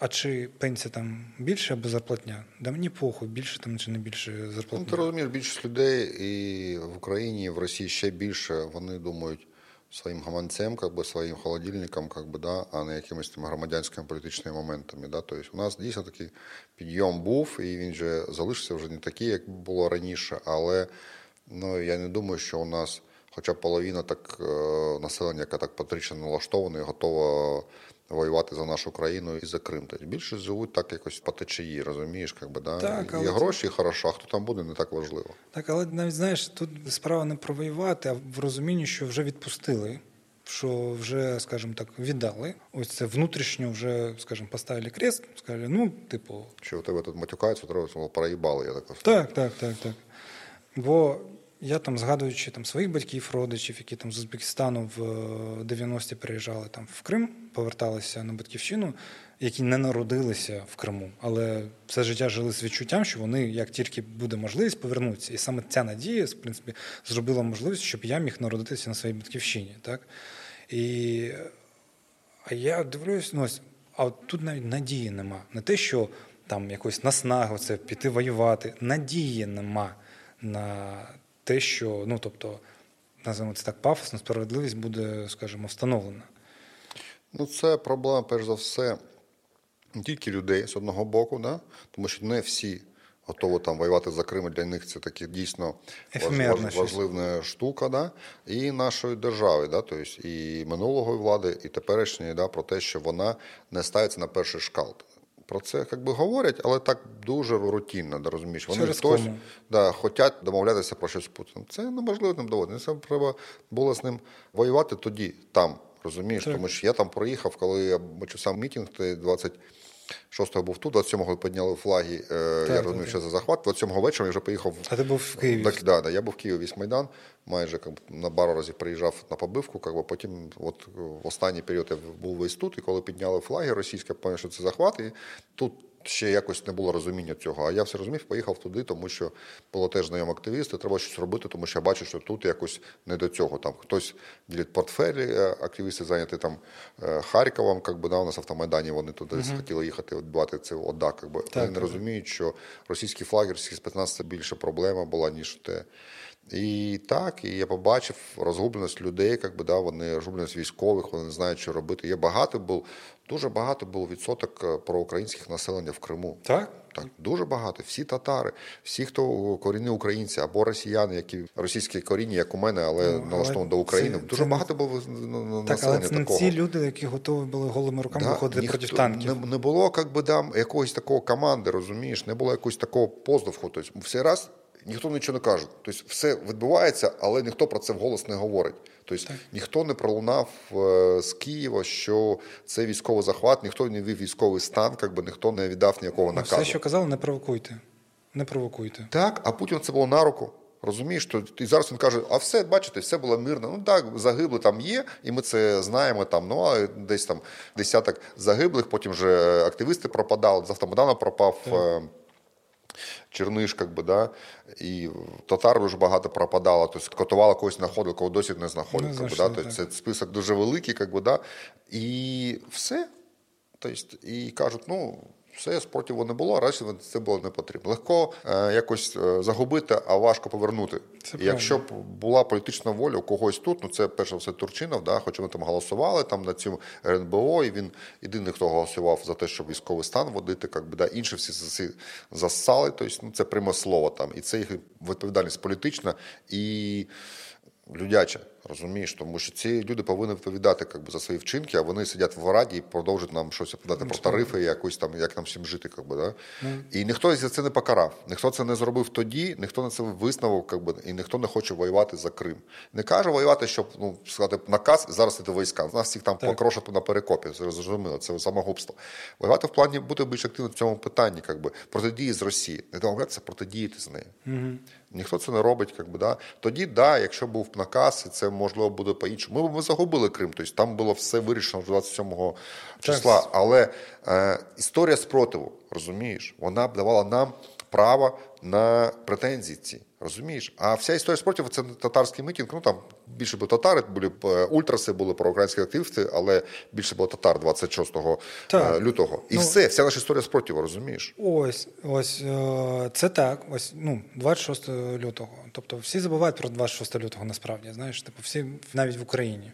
а чи пенсія там більше або зарплатня? Да мені похуй, більше там чи не більше Ну, зарплатня. ти розумієш, більшість людей і в Україні, і в Росії ще більше вони думають своїм гаманцем, как би, своїм холодильником, как би, да, а не якимись там громадянськими політичними моментами. Да. Тобто у нас дійсно такий підйом був, і він же залишився вже не такий, як було раніше, але ну, я не думаю, що у нас хоча половина так е, населення, яка так патрично налаштована і готова воювати за нашу країну і за Крим. Тобто більше живуть так якось по течії, розумієш, как би, да? Так, але це- гроші хорошо, а хто там буде, не так важливо. Так, але навіть знаєш, тут справа не про воювати, а в розумінні, що вже відпустили, що вже, скажімо так, віддали. Ось це внутрішньо вже, скажімо, поставили крест, сказали, ну, типу, Що у тебе тут матюкаються, треба проїбали, я так кажу. Так, так, так, так. Бо я там, згадуючи там, своїх батьків, родичів, які там з Узбекистану в е, 90-ті приїжджали там, в Крим, поверталися на батьківщину, які не народилися в Криму, але все життя жили з відчуттям, що вони, як тільки буде можливість, повернуться. І саме ця надія, в принципі, зробила можливість, щоб я міг народитися на своїй батьківщині. Так? І а я дивлюсь, ну ось, а от тут навіть надії нема. Не те, що там якось наснаги це піти воювати. Надії нема на те, що ну тобто називаємо це так пафосно, справедливість буде, скажімо, встановлена. Ну, це проблема, перш за все, не тільки людей з одного боку, да? тому що не всі готові там воювати за Крим. Для них це таки дійсно важ, важлива штука, да? і нашої держави, да? тобто і минулої влади, і теперішньої, да? про те, що вона не ставиться на перший шкал про це якби говорять, але так дуже рутінно, да, розумієш. Вони Через хтось да, хочуть домовлятися про щось з Путіним. Це неможливо ним доводити. Це треба було з ним воювати тоді, там. Розумієш, так. тому що я там проїхав, коли я бачу сам мітинг, мітінг 20 6-го був тут, 27-го підняли флаги. Е, так, я розумів, що за захват. 27-го вечора я вже поїхав. А ти був в Києві? Так, да, да, я був в Києві весь Майдан. Майже как, на пару разів приїжджав на побивку. Как потім, от в останній період я був весь тут, і коли підняли флаги, російська, пам'ятаю, що це захват. І тут ще якось не було розуміння цього. А я все розумів, поїхав туди, тому що було теж знайомі активісти, треба щось робити, тому що я бачу, що тут якось не до цього. Там хтось ділить портфелі, е, активісти зайняті там е, Харковом, как би, да, у нас автомайдані вони туди хотіли їхати, відбувати це ОДА. Как би. Так, Вони не так. розуміють, що російські флаги, російські спецназ це більше проблема була, ніж те. І так, і я побачив розгубленість людей, як би, да, вони розгубленість військових, вони не знають, що робити. Є багато був, дуже багато було відсоток е, проукраїнських населення в Криму. Так? Так, дуже багато. Всі татари, всі, хто корінні українці або росіяни, які російські корінні, як у мене, але Ну, налаштовані до України. це- дуже це багато було ну, Так, але населення це такого. ці люди, які готові були голими руками виходити ніхто- проти танків. Не, не було як би, там, якогось такого команди, розумієш, не було якогось такого поздовху. Тобто, все раз ніхто нічого не каже. Тобто, все відбувається, але ніхто про це вголос не говорить. Тобто, ніхто не пролунав е, з Києва, що це військовий захват, ніхто не вів військовий стан, як би, ніхто не віддав ніякого Ну, наказу. Все, що казали, не провокуйте. Не провокуйте. Так, а Путін це було на руку. Розумієш, то і зараз він каже: а все, бачите, все було мирно. Ну так, загибли там є, і ми це знаємо. Там ну а десь там десяток загиблих. Потім вже активісти пропадали. З автомайдану пропав. е, Черниш, как би, да, і татар дуже багато пропадало, тобто котувала когось знаходили, кого досі не знаходять. Не би, да, тобто це список дуже великий, как би, да, і все. Тобто, і кажуть, ну, все, спротиву не було, раніше це було не потрібно. Легко е, якось е, загубити, а важко повернути. Це І якщо б була політична воля у когось тут, ну це перше все Турчинов, да, хоч ми там голосували там на цьому РНБО, і він єдиний, хто голосував за те, щоб військовий стан водити, как би, да, інші всі зассали, тобто, ну, це пряме слово там. І це їх відповідальність політична і людяча. Розумієш, тому що ці люди повинні відповідати би, за свої вчинки, а вони сидять в раді і продовжують нам щось відповідати про тарифи, якось там, як нам всім жити. Би, да? І ніхто за це не покарав, ніхто це не зробив тоді, ніхто на це как би, і ніхто не хоче воювати за Крим. Не каже воювати, щоб ну, сказати наказ зараз іти війська. Нас всіх там покрошати на перекопі, зрозуміло, це самогубство. Воювати в плані бути більш активним в цьому питанні, би, протидії з Росії. Не домовлятися, протидіяти з нею. Ніхто це не робить, якби би, да. Тоді, да, якщо був наказ, і це можливо буде по-іншому. Ми, ми загубили Крим, тобто там було все вирішено 27 числа. Але е, історія спротиву, розумієш, вона б давала нам право на претензії ці. Розумієш? А вся історія спротиву це татарський митінг. Ну там більше були татари, були е, ультраси, були проукраїнські активісти, але більше було татар 26 Так. е, лютого. І Ну, все, вся наша історія спротиву, розумієш? Ось, ось е, це так. Ось ну 26 лютого. Тобто всі забувають про 26 лютого насправді. Знаєш, типу, всі навіть в Україні.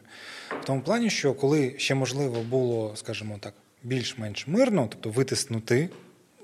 В тому плані, що коли ще можливо було, скажімо так, більш-менш мирно, тобто витиснути.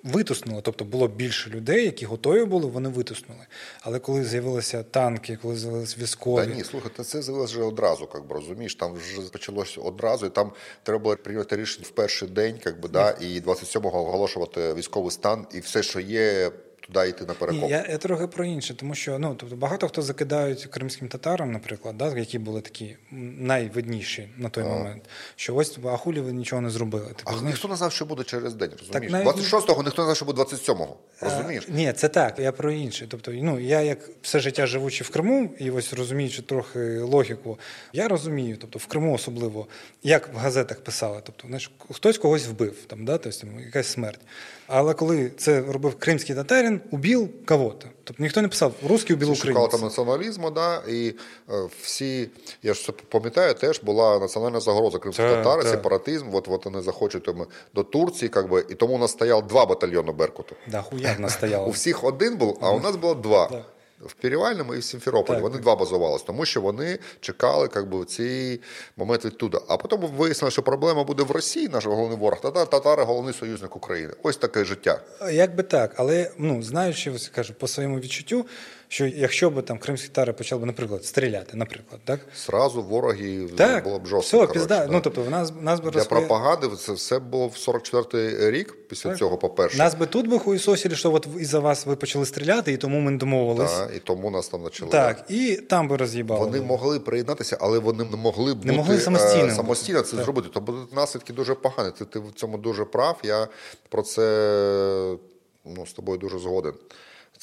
Витиснули, тобто було більше людей, які готові були, вони витиснули. Але коли з'явилися танки, коли з'явилися військові, Та ні, слухайте, це з'явилося вже одразу, як би, розумієш, там вже почалося одразу, і там треба було прийняти рішення в перший день, як би, да, і 27-го оголошувати військовий стан, і все, що є, туди йти на перекоп. Ні, я, я трохи про інше, тому що ну тобто багато хто закидають кримським татарам, наприклад, да, які були такі найвидніші на той момент, що ось а хулі ви нічого не зробили. Типу, А знаєш, ніхто не знав, що буде через день, розумієш? навіть- 26-го ніхто не знав, що буде 27-го, розумієш? Е, Ні, це так. Я про інше. Тобто, ну я як все життя живучи в Криму, і ось розуміючи трохи логіку, я розумію, тобто в Криму особливо, як в газетах писали, тобто, знаєш, хтось когось вбив, там, да, тобто, якась смерть. Але коли це робив кримський татарин, убив кого-то. Тобто ніхто не писав русський убив Всі Шукала там націоналізму, да, і е, всі, я ж це пам'ятаю, теж була національна загроза кримських Так, татари, так. сепаратизм, от, от вони захочуть там, до Турції, как би, і тому у нас стояв два батальйони Беркуту. Да, хуярна стояла. У всіх один був, а у нас було два. Так. В Перевальному і в Сімферополі. Так, вони два базувалися, тому що вони чекали как би, цей момент відтуда. А потім вияснили, що проблема буде в Росії, наш головний ворог, та татари головний союзник України. Ось таке життя. Як би так, але ну знаючи, кажу, по своєму відчуттю, що якщо б там кримські татари почали б, наприклад, стріляти, наприклад, так? Зразу вороги Так, було б жорстко. все, пізда. да. Ну тобто, в нас нас би Для розпові- пропаганди це все було в 44-й рік після Так. цього, по-перше. Нас би тут би хуїсосили, що от із-за вас ви почали стріляти, і тому ми не домовились. Та, і тому нас там почали. Так, і там би роз'їбали. Вони могли приєднатися, але вони не могли бути Не могли самостійно. е, самостійно це зробити. То будуть наслідки дуже погані. Ти, ти в цьому дуже прав. Я про це ну, з тобою дуже згоден.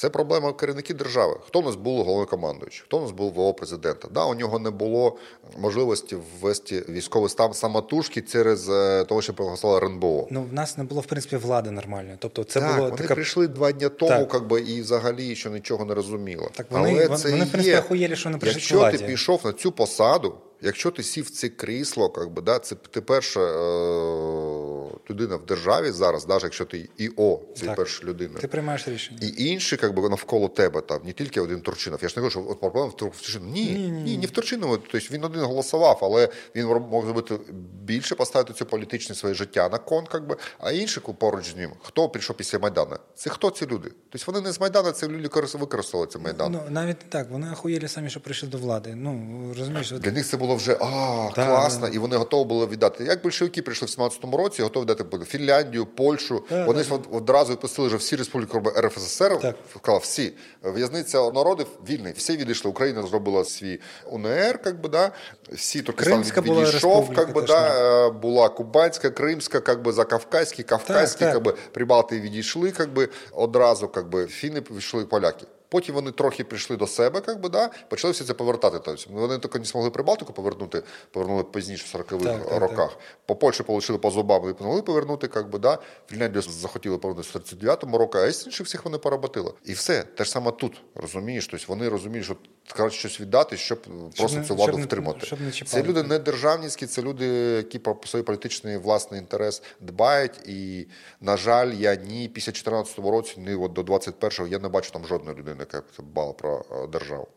Це проблема керівників держави. Хто у нас був головнокомандуючий, хто у нас був ВО президента? Да, у нього не було можливості ввести військовий стан самотужки через е, того, що проголосувала РНБО. Ну, в нас не було, в принципі, влади нормальної. Тобто, це так, було вони така. прийшли два дні тому, Так. как би, і взагалі ще нічого не розуміло. Так вони- Але це вони, в принципі, охуєлі, що вони прийшли Якщо владі. ти пішов на цю посаду, якщо ти сів в це крісло, как би, да, це ти перша е, людина в державі зараз, навіть якщо ти ІО, це Так. перша людина. Ти приймаєш рішення. І інші, как би, навколо тебе, там, не тільки один Турчинов. Я ж не кажу, що от проблема в Тур- в Турчинову. Ні, ні, ні, не в Турчинову. Тобто він один голосував, але він мог зробити більше, поставити це політичне своє життя на кон, как би, а інші поруч з ним. Хто прийшов після Майдану? Це хто ці люди? Тобто вони не з Майдану, це люди корис- використали цей Майдан. Ну, навіть так, вони охуєлі самі, що прийшли до влади. Ну, розумієш, Для них це було вже а, Да, класно, да. і вони готові були віддати. Як більшовики прийшли в 17-му році, готові дати Фінляндію, Польщу. Да, вони ж одразу відпустили вже всі республіки РФСР, Так. вклав всі. В'язниця народів вільний, всі відійшли. Україна зробила свій УНР, как би, да. всі Туркестан відійшов, как би, да. е, була Кубанська, Кримська, как би, Закавказькі, Кавказькі, Так, как би, Прибалти відійшли, как би, одразу, как би, фіни пішли поляки. Потім вони трохи прийшли до себе, как би, да, почали все це повертати. Тобто вони тільки не змогли Прибалтику повернути, повернули пізніше в 40-х Так, так, роках. По Польщі отримали по зубам і могли повернути, как би, да. Фінляндію захотіли повернути в 39-му році, а інших всіх вони поработили. І все. Те ж саме тут, розумієш? Тобто вони розуміють, що краще щось віддати, щоб, просто не- цю владу щоб не- втримати. щоб не це люди не державницькі, це люди, які про свій політичний власний інтерес дбають. І, на жаль, я ні після 14-го року, ні от до 21-го я не бачу там жодної людини, яка б дбала про е, державу.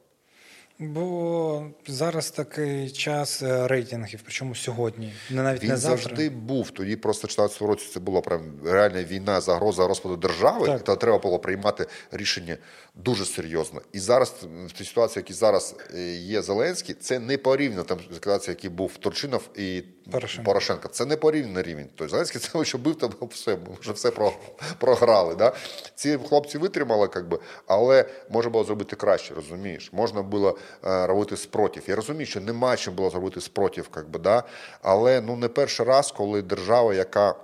Бо зараз такий час е, рейтингів, причому сьогодні, не навіть Він не завтра. завжди був. Тоді просто в 14 році це була прям реальна війна, загроза розпаду держави. Так. Та треба було приймати рішення дуже серйозно. І зараз в тій ситуації, які зараз е, є Зеленський, це не порівняно там ситуація, який був Турчинов і Порошенко. Порошенко. Це не порівняний рівень. Тобто Зеленський це що бив, там все, ми вже все про, програли. Да? Ці хлопці витримали, как би, але можна було зробити краще, розумієш? Можна було е, робити спротив. Я розумію, що нема чим було зробити спротив, как би, да? але ну не перший раз, коли держава, яка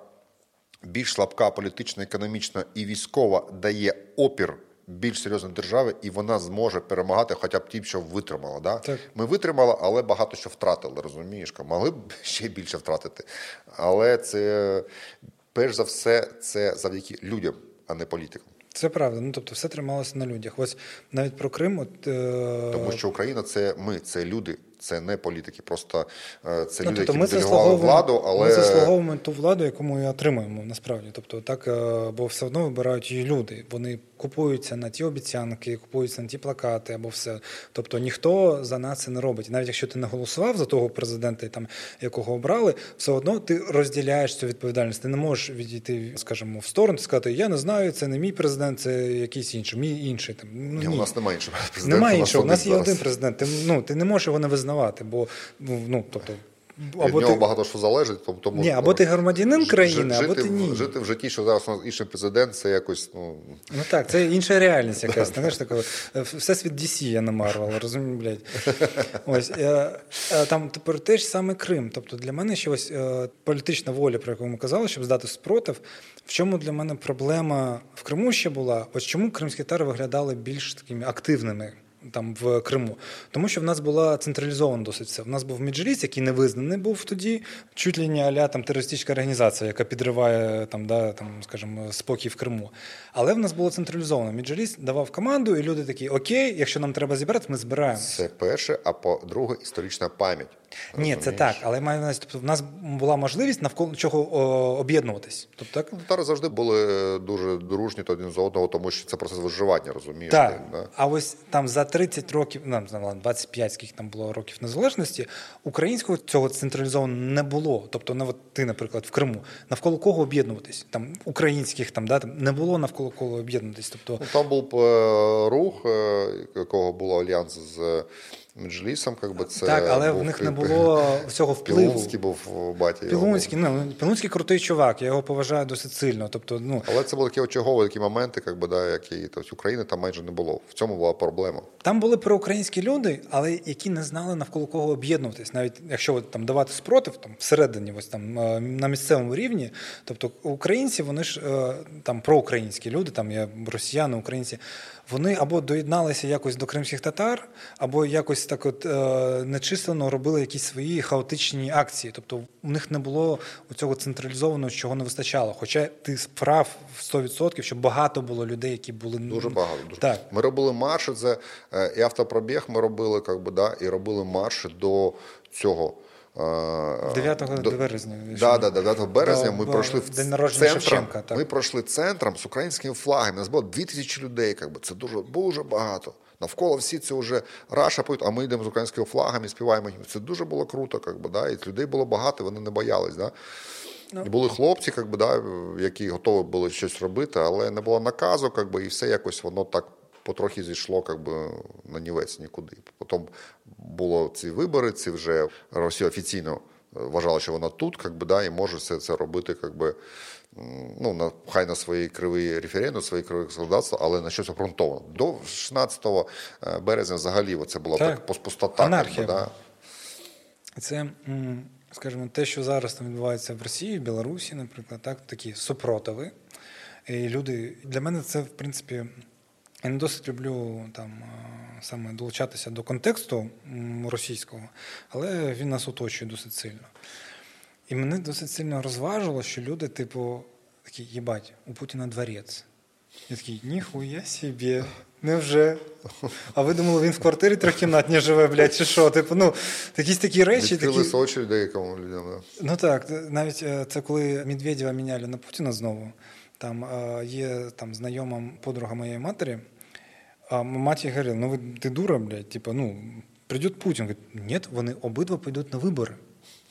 більш слабка політично, економічно і військова дає опір більш серйозна держави, і вона зможе перемагати хоча б тим, що витримала. Да? Так. Ми витримали, але багато що втратили, розумієш? Могли б ще більше втратити. Але це, перш за все, це завдяки людям, а не політикам. Це правда. Ну тобто, все трималося на людях. Ось навіть про Крим, от е... Тому що Україна це ми, це люди, це не політики. Просто е, це Ну, люди, тобто які делегували владу, але ми заслуговуємо ту владу, яку ми отримуємо насправді. Тобто, так, е, бо все одно вибирають її люди. Вони купуються на ті обіцянки, купуються на ті плакати або все. Тобто ніхто за нас це не робить. І навіть якщо ти не голосував за того президента, там, якого обрали, все одно ти розділяєш цю відповідальність. Ти не можеш відійти, скажімо, в сторону і сказати, я не знаю, це не мій президент, це якийсь інший, мій інший. Там. Ну, Ні, у нас немає іншого президента. Немає у нас іншого. У нас є зараз. один президент. Ти, ну, ти не можеш його не визнавати, бо ну, тобто, Від нього ти, багато що залежить, тому тому ні, або ти громадянин країни, жити або ти ні. Жити в житті, що зараз у нас інший президент, це якось ну Ну так, це інша реальність якась. Знаєш, така, всесвіт DC, я не Марвел, розумію, блядь. Ось, е, е, там тепер теж саме Крим. Тобто для мене ще ось е, політична воля, про яку ми казали, щоб здати спротив. В чому для мене проблема в Криму ще була? Ось чому кримські татари виглядали більш такими активними? Там в Криму, тому що в нас була централізована досить все. В нас був Меджліс, який не визнаний був тоді, чуть ли не аля там терористична організація, яка підриває там, да, там, скажімо, спокій в Криму. Але в нас було централізовано. Меджліс давав команду, і люди такі: Окей, якщо нам треба зібрати, ми збираємося. Це перше, а по-друге, історична пам'ять. Ні, це так, але маю на тобто в нас була можливість навколо чого о, об'єднуватись. Тобто, так? Татари завжди були дуже дружні один з одного, тому що це процес виживання, розумієш? Так. Да? А ось там за 30 років, ну, не 25, скільки там було років незалежності, українського цього централізованого не було. Тобто, ну, от ти, наприклад, в Криму, навколо кого об'єднуватись? Там українських там, да, там не було навколо кого об'єднуватись. Тобто, Ну, там був е, рух, е, якого було альянс з Меджлісом, как би це так, але був в них не було цього впливу. Пілунський був батя. Пілунський, ну Пілунський крутий чувак, я його поважаю досить сильно. Тобто, ну Але це були такі очагові такі моменти, как би, да, які тобто, України там майже не було. В цьому була проблема. Там були проукраїнські люди, але які не знали навколо кого об'єднуватись. Навіть якщо там давати спротив там всередині, ось там е, на місцевому рівні, тобто українці, вони ж е, там проукраїнські люди, там є росіяни, українці, вони або доєдналися якось до кримських татар, або якось так от е, нечислено робили якісь свої хаотичні акції. Тобто у них не було у цього централізованого, чого не вистачало. Хоча ти справ в 100%, що багато було людей, які були Дуже багато. Дуже. Так. Ми робили марші, це е, і автопробіг ми робили, как би, да, і робили марші до цього. Е, 9 до- березня. Да, да, да, 9 березня До- ми пройшли в центром, так. Ми пройшли центром з українськими флагами. Нас було 2000 людей. Как би. Це дуже, дуже багато. Навколо всі це вже раша поють, а ми йдемо з українськими флагами, співаємо. Це дуже було круто, как би, да? і людей було багато, вони не боялись. Да? Ну. І були хлопці, как би, да, які готові були щось робити, але не було наказу, как би, і все якось воно так потрохи зійшло как би, на нівець нікуди. Потім було ці вибори, ці вже Росія офіційно е, вважала, що вона тут, как би, да, і може все це робити, как би, ну, на, хай на свої криві референдум, свої криві законодавства, але на щось обґрунтовано. До 16 березня взагалі це була Так. так, пустота. как би, да. Це, скажімо, те, що зараз там відбувається в Росії, в Білорусі, наприклад, так, такі супротиви. І люди, для мене це, в принципі, я не досить люблю там е, саме долучатися до контексту російського, але він нас оточує досить сильно. І мене досить сильно розважило, що люди, типу, такі, їбать, у Путіна дворець. Я такий, ніхуя собі, невже? А ви думали, він в квартирі трьохкімнатній живе, блядь, чи що? Типу, ну, якісь такі речі. Відкрили Такі... очі деякому людям. Да. Ну так, навіть е, це коли Медведєва міняли на Путіна знову. Там е, є там знайома подруга моєї матері. А мать їй говорила, ну ви ти дура, блядь, типу, ну, прийде Путін. Говорить, ні, вони обидва підуть на вибори.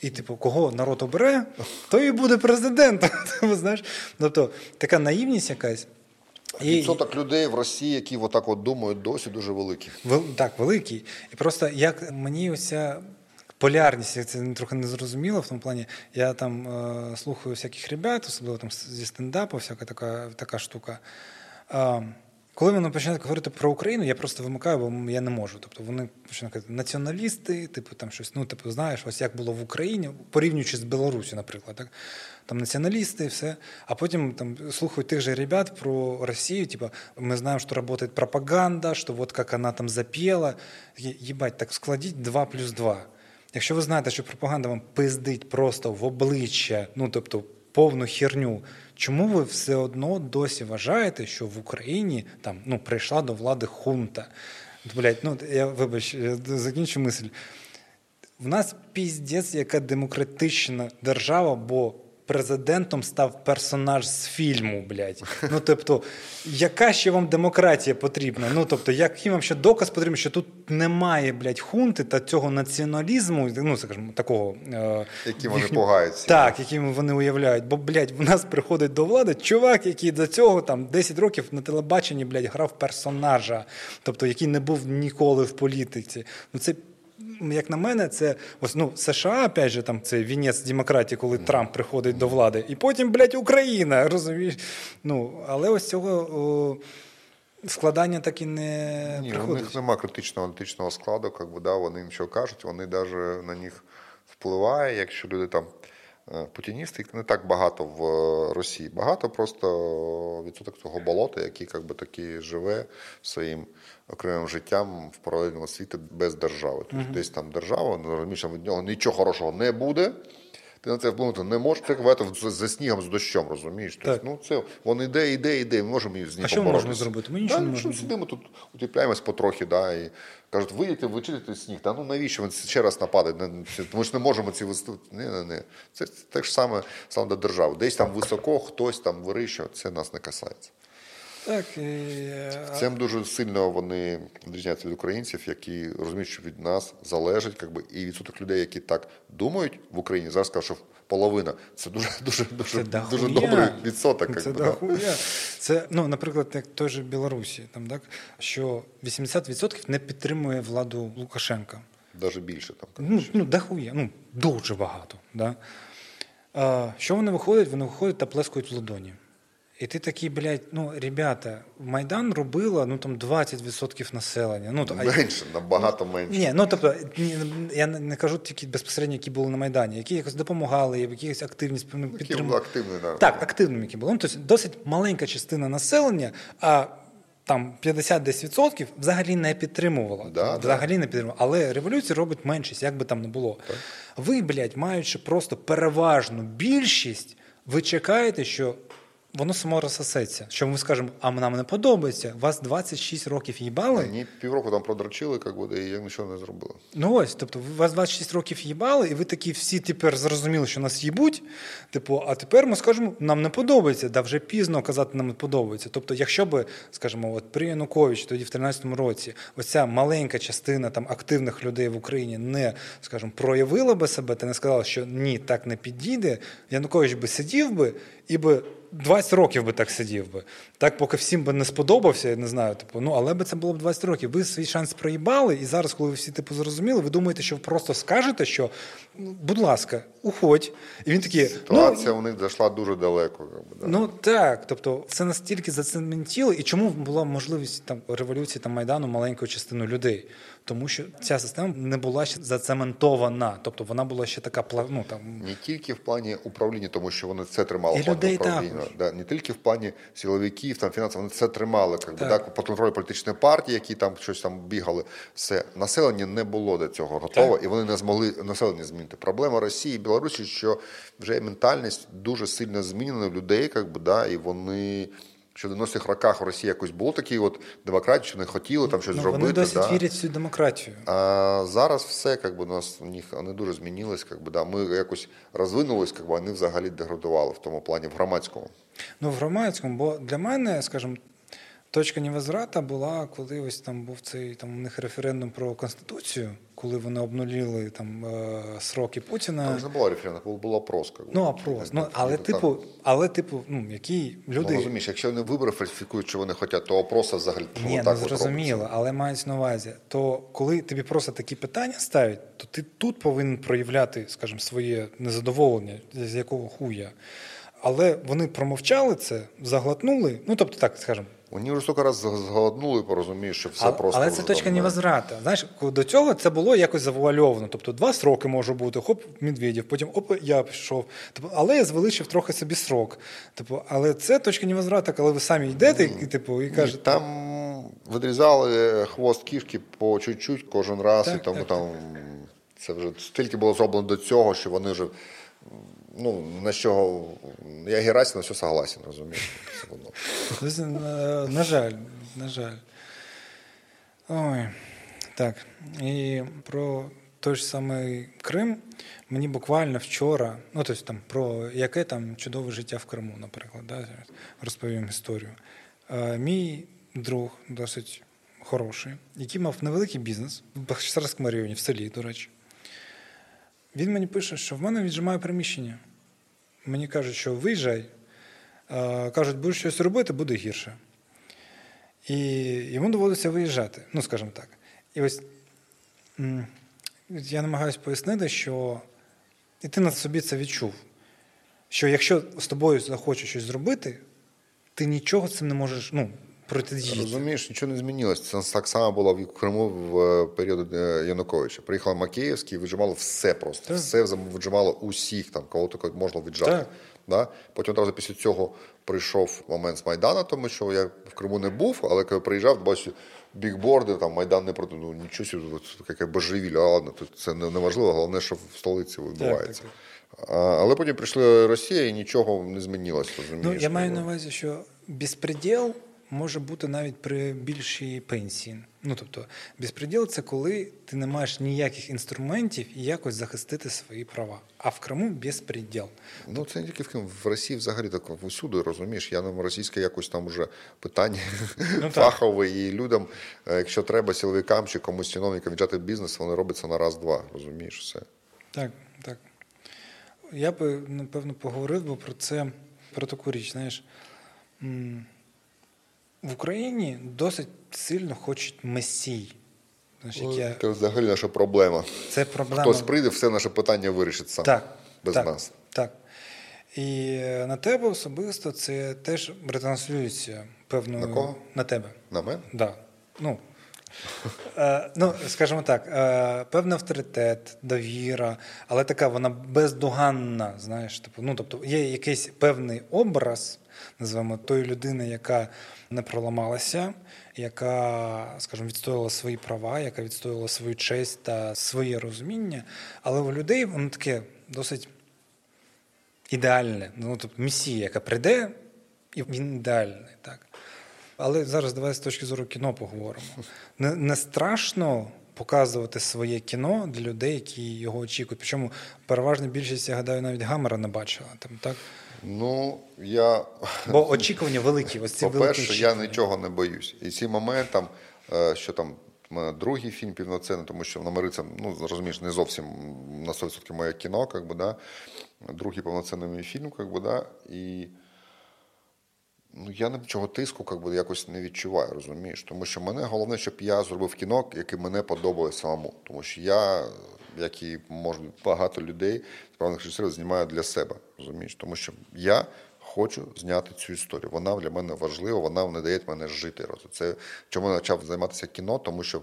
І, типу, кого народ обере, той і буде президентом. Типу, знаєш? Тобто така наївність якась. І, Відсоток людей в Росії, які отак от думають, досі дуже великий. Вел- так, великий. І просто як мені оця полярність, як це трохи не зрозуміло в тому плані. Я там е, слухаю всяких ребят, особливо там зі стендапу, всяка така, така штука. Е, коли вони починають говорити про Україну, я просто вимикаю, бо я не можу. Тобто вони починають казати націоналісти, типу там щось, ну типу, знаєш, ось як було в Україні, порівнюючи з Білорусі, наприклад, так там націоналісти, все. А потім там слухають тих же ребят про Росію, типу, ми знаємо, що працює пропаганда, що от як вона там запіла. Такі, Їбать, так складіть 2 плюс 2. Якщо ви знаєте, що пропаганда вам пиздить просто в обличчя, ну тобто повну херню, чому ви все одно досі вважаєте, що в Україні там ну прийшла до влади хунта? Блять, ну я вибач, я закінчу мисль. В нас піздець, яка демократична держава, бо президентом став персонаж з фільму, блядь. Ну тобто, яка ще вам демократія потрібна? Ну тобто, який вам ще доказ потрібен, що тут немає, блядь, хунти та цього націоналізму, ну скажімо, такого е, Яким вони пугаються. Так, яким вони уявляють. Бо, блядь, в нас приходить до влади чувак, який до цього там 10 років на телебаченні, блядь, грав персонажа, тобто який не був ніколи в політиці. Ну це. Як на мене, це ось ну США, опять же, там це вінець демократії, коли Трамп приходить до влади, і потім, блядь, Україна, розумієш? Ну, але ось цього о, складання так і не Ні, у них немає критичного аналітичного складу, как би, да, вони їм що кажуть, вони навіть на них впливає, якщо люди там е, путіністів не так багато в Росії. Багато просто відсоток цього болота, який як би, таки живе своїм окремим життям в паралельному світі без держави. Тобто uh-huh. десь там держава, не розумієш, від нього нічого хорошого не буде. Ти на це вплинути не можеш, це квати за снігом з дощом, розумієш? Тобто, ну це він іде, іде, іде. Ми можемо з ним А що ми можемо зробити? Ми нічого да, не можемо. Сидимо тут, утепляємось потрохи, да, і кажуть, вийдете, вичитайте сніг. Та ну навіщо він ще раз нападе? Ми ж не можемо ці виступи. Ні, ні, ні. Це те ж саме саме до держави. Десь там високо, хтось там вирішує, це нас не касається. Так, і... Цим дуже сильно вони відрізняються від українців, які розуміють, що від нас залежить, якби, і відсоток людей, які так думають в Україні, зараз кажуть, що половина це дуже дуже дуже це дуже добрий відсоток. Це дохуя. Це, ну, наприклад, як той же Білорусі, там так що 80% не підтримує владу Лукашенка. Навіть більше там. Ну, ну дохуя, ну дуже багато. Да? А, Що вони виходять? Вони виходять та плескають в ладоні. І ти такий, блядь, ну, ребята, Майдан робила ну там 20% населення. Ну, Менше, набагато менше. Ні, ну тобто, я не кажу тільки безпосередньо, які були на Майдані, які якось допомагали, якісь активність підтримували. Які активні, да. Так, активними, які були. Ну, тобто досить маленька частина населення, а там 50-10% взагалі не підтримувала. Да, взагалі да. не підтримувала. Але революція робить меншість, як би там не було. Так. Ви, блядь, маючи просто переважну більшість, ви чекаєте, що воно само розсосеться. Що ми скажемо, а нам не подобається. Вас 26 років їбали. Ні, півроку там продрочили, як буде, і я нічого не зробила. Ну ось, тобто, вас 26 років їбали, і ви такі всі тепер зрозуміли, що нас їбуть. Типу, а тепер ми скажемо, нам не подобається, да вже пізно казати, нам не подобається. Тобто, якщо би, скажімо, от при Януковичі тоді в 13-му році, оця маленька частина там активних людей в Україні не, скажімо, проявила би себе, та не сказала, що ні, так не підійде, Янукович би сидів би і би. 20 років би так сидів би. Так, поки всім би не сподобався, я не знаю, типу, ну але би це було б 20 років. Ви свій шанс проїбали, і зараз, коли ви всі типу зрозуміли, ви думаєте, що ви просто скажете, що будь ласка, уходь. І він такий, ситуація ну, у них зайшла дуже далеко. Да. Ну так, тобто це настільки зацементіло, і чому була можливість там революції там майдану маленькою частиною людей? Тому що ця система не була ще зацементована, тобто вона була ще така ну, там не тільки в плані управління, тому що вони це тримали людей управління, да, не тільки в плані силовиків, там фінансів, вони це тримали, як би, так, під контроль політичної партії, які там щось там бігали. Все населення не було до цього готове, так. і вони не змогли населення змінити. Проблема Росії і Білорусі, що вже ментальність дуже сильно змінена в людей, як би, да, і вони що в 90-х роках в Росії якось було такі от демократії, що не хотіли там щось ну, зробити. Вони досить да. вірять в цю демократію. А зараз все як у нас у них вони дуже змінились. Як да. Ми якось розвинулись, як вони взагалі деградували в тому плані в громадському. Ну в громадському, бо для мене, скажімо, Точка невозврата була, коли ось там був цей там у них референдум про конституцію, коли вони обнулили там е, сроки Путіна. Там не було референдум, було опрос. Как ну опрос. Ну але типу, але типу, ну які люди Ну, розумієш, якщо вони вибори фальсифікують, що вони хочуть, то опроса взагалі Ні, так не зрозуміло, але мають на увазі. То коли тобі просто такі питання ставлять, то ти тут повинен проявляти, скажімо, своє незадоволення, з якого хуя. Але вони промовчали це, заглотнули. Ну тобто, так скажемо. Вони вже стільки раз зголоднули, порозумієш, що все а, просто. Але це точка невозврата. Знаєш, до цього це було якось завуальовано. Тобто два сроки може бути, хоп, Медведєв, потім оп, я пішов. Тобто, але я звеличив трохи собі срок. Типу, але це точка невозврата, коли ви самі йдете і типу, і кажете. Там відрізали хвост кішки по чуть-чуть кожен раз, так, і тому так, там так. це вже стільки було зроблено до цього, що вони вже ну, на що я Герасі на все согласен, розумієш. На, жаль, на жаль. Ой, так. І про той ж самий Крим мені буквально вчора, ну тобто там про яке там чудове життя в Криму, наприклад, да, розповім історію. Мій друг досить хороший, який мав невеликий бізнес в Бахчисарському районі, в селі, до речі. Він мені пише, що в мене віджимає приміщення. Мені кажуть, що виїжджай. Кажуть, будеш щось робити, буде гірше. І йому доводиться виїжджати, ну, скажімо так. І ось я намагаюся пояснити, що і ти на собі це відчув. Що якщо з тобою захочуть щось зробити, ти нічого з цим не можеш. ну, протидіяти. Розумієш, нічого не змінилось. Це так само було в Криму в е, період е, Януковича. Приїхав Макеївський, вижимало все просто. Так. Все вижимало усіх, там, кого тільки можна віджати. Так. Да? Потім одразу після цього прийшов момент з Майдану, тому що я в Криму не був, але коли приїжджав, бачу бікборди, там Майдан не проти. Ну нічого собі, от, яке божевілля, ладно, тут це не, не головне, що в столиці відбувається. так, А, але потім прийшла Росія і нічого не змінилось. Розумієш? Ну, я маю на увазі, що безпреділ може бути навіть при більшій пенсії. Ну тобто, безпреділ це коли ти не маєш ніяких інструментів і якось захистити свої права. А в Криму безпреділ. Ну, це не тільки в Криму. В Росії взагалі так усюди, розумієш. Я на російське якось там уже питання Ну, фахове, і людям, е, якщо треба силовикам чи комусь чиновникам віджати бізнес, вони робляться на раз-два, розумієш все. Так, так. Я би, напевно, поговорив би про це, про таку річ. Знаєш, в Україні досить сильно хочуть месій. Знаєш, яке... Це взагалі наша проблема. Це проблема. Хтось прийде, все наше питання вирішить сам. Так, Без так, нас. Так. І е, на тебе особисто це теж ретранслюється певною. На кого? На тебе. На мене? Да. Ну, е, ну, скажімо так, е, певний авторитет, довіра, але така вона бездоганна. Знаєш, типу, ну, тобто є якийсь певний образ, називаємо тої людини, яка не проламалася, яка, скажімо, відстоювала свої права, яка відстоювала свою честь та своє розуміння. Але у людей воно таке досить ідеальне. Ну, тобто місія, яка прийде, і він ідеальний. Так. Але зараз давай з точки зору кіно поговоримо. Не, не страшно показувати своє кіно для людей, які його очікують. Причому переважна більшість, я гадаю, навіть гамера не бачила. Там, так? Ну, я. Бо очікування великі. Ось ці великі По-перше, я очікування. нічого не боюсь. І цей момент, там, е, що там другий фільм півноцінний, тому що номери це, ну, розумієш, не зовсім на 100% моє кіно, как би, да? другий повноцінний мій фільм, как би, да? і ну, я нічого тиску как би, якось не відчуваю, розумієш? Тому що мене головне, щоб я зробив кіно, яке мене подобає самому. Тому що я, як і може багато людей, справних режисерів, знімаю для себе, розумієш? Тому що я хочу зняти цю історію. Вона для мене важлива, вона не дає мене жити. Це чому я почав займатися кіно, тому що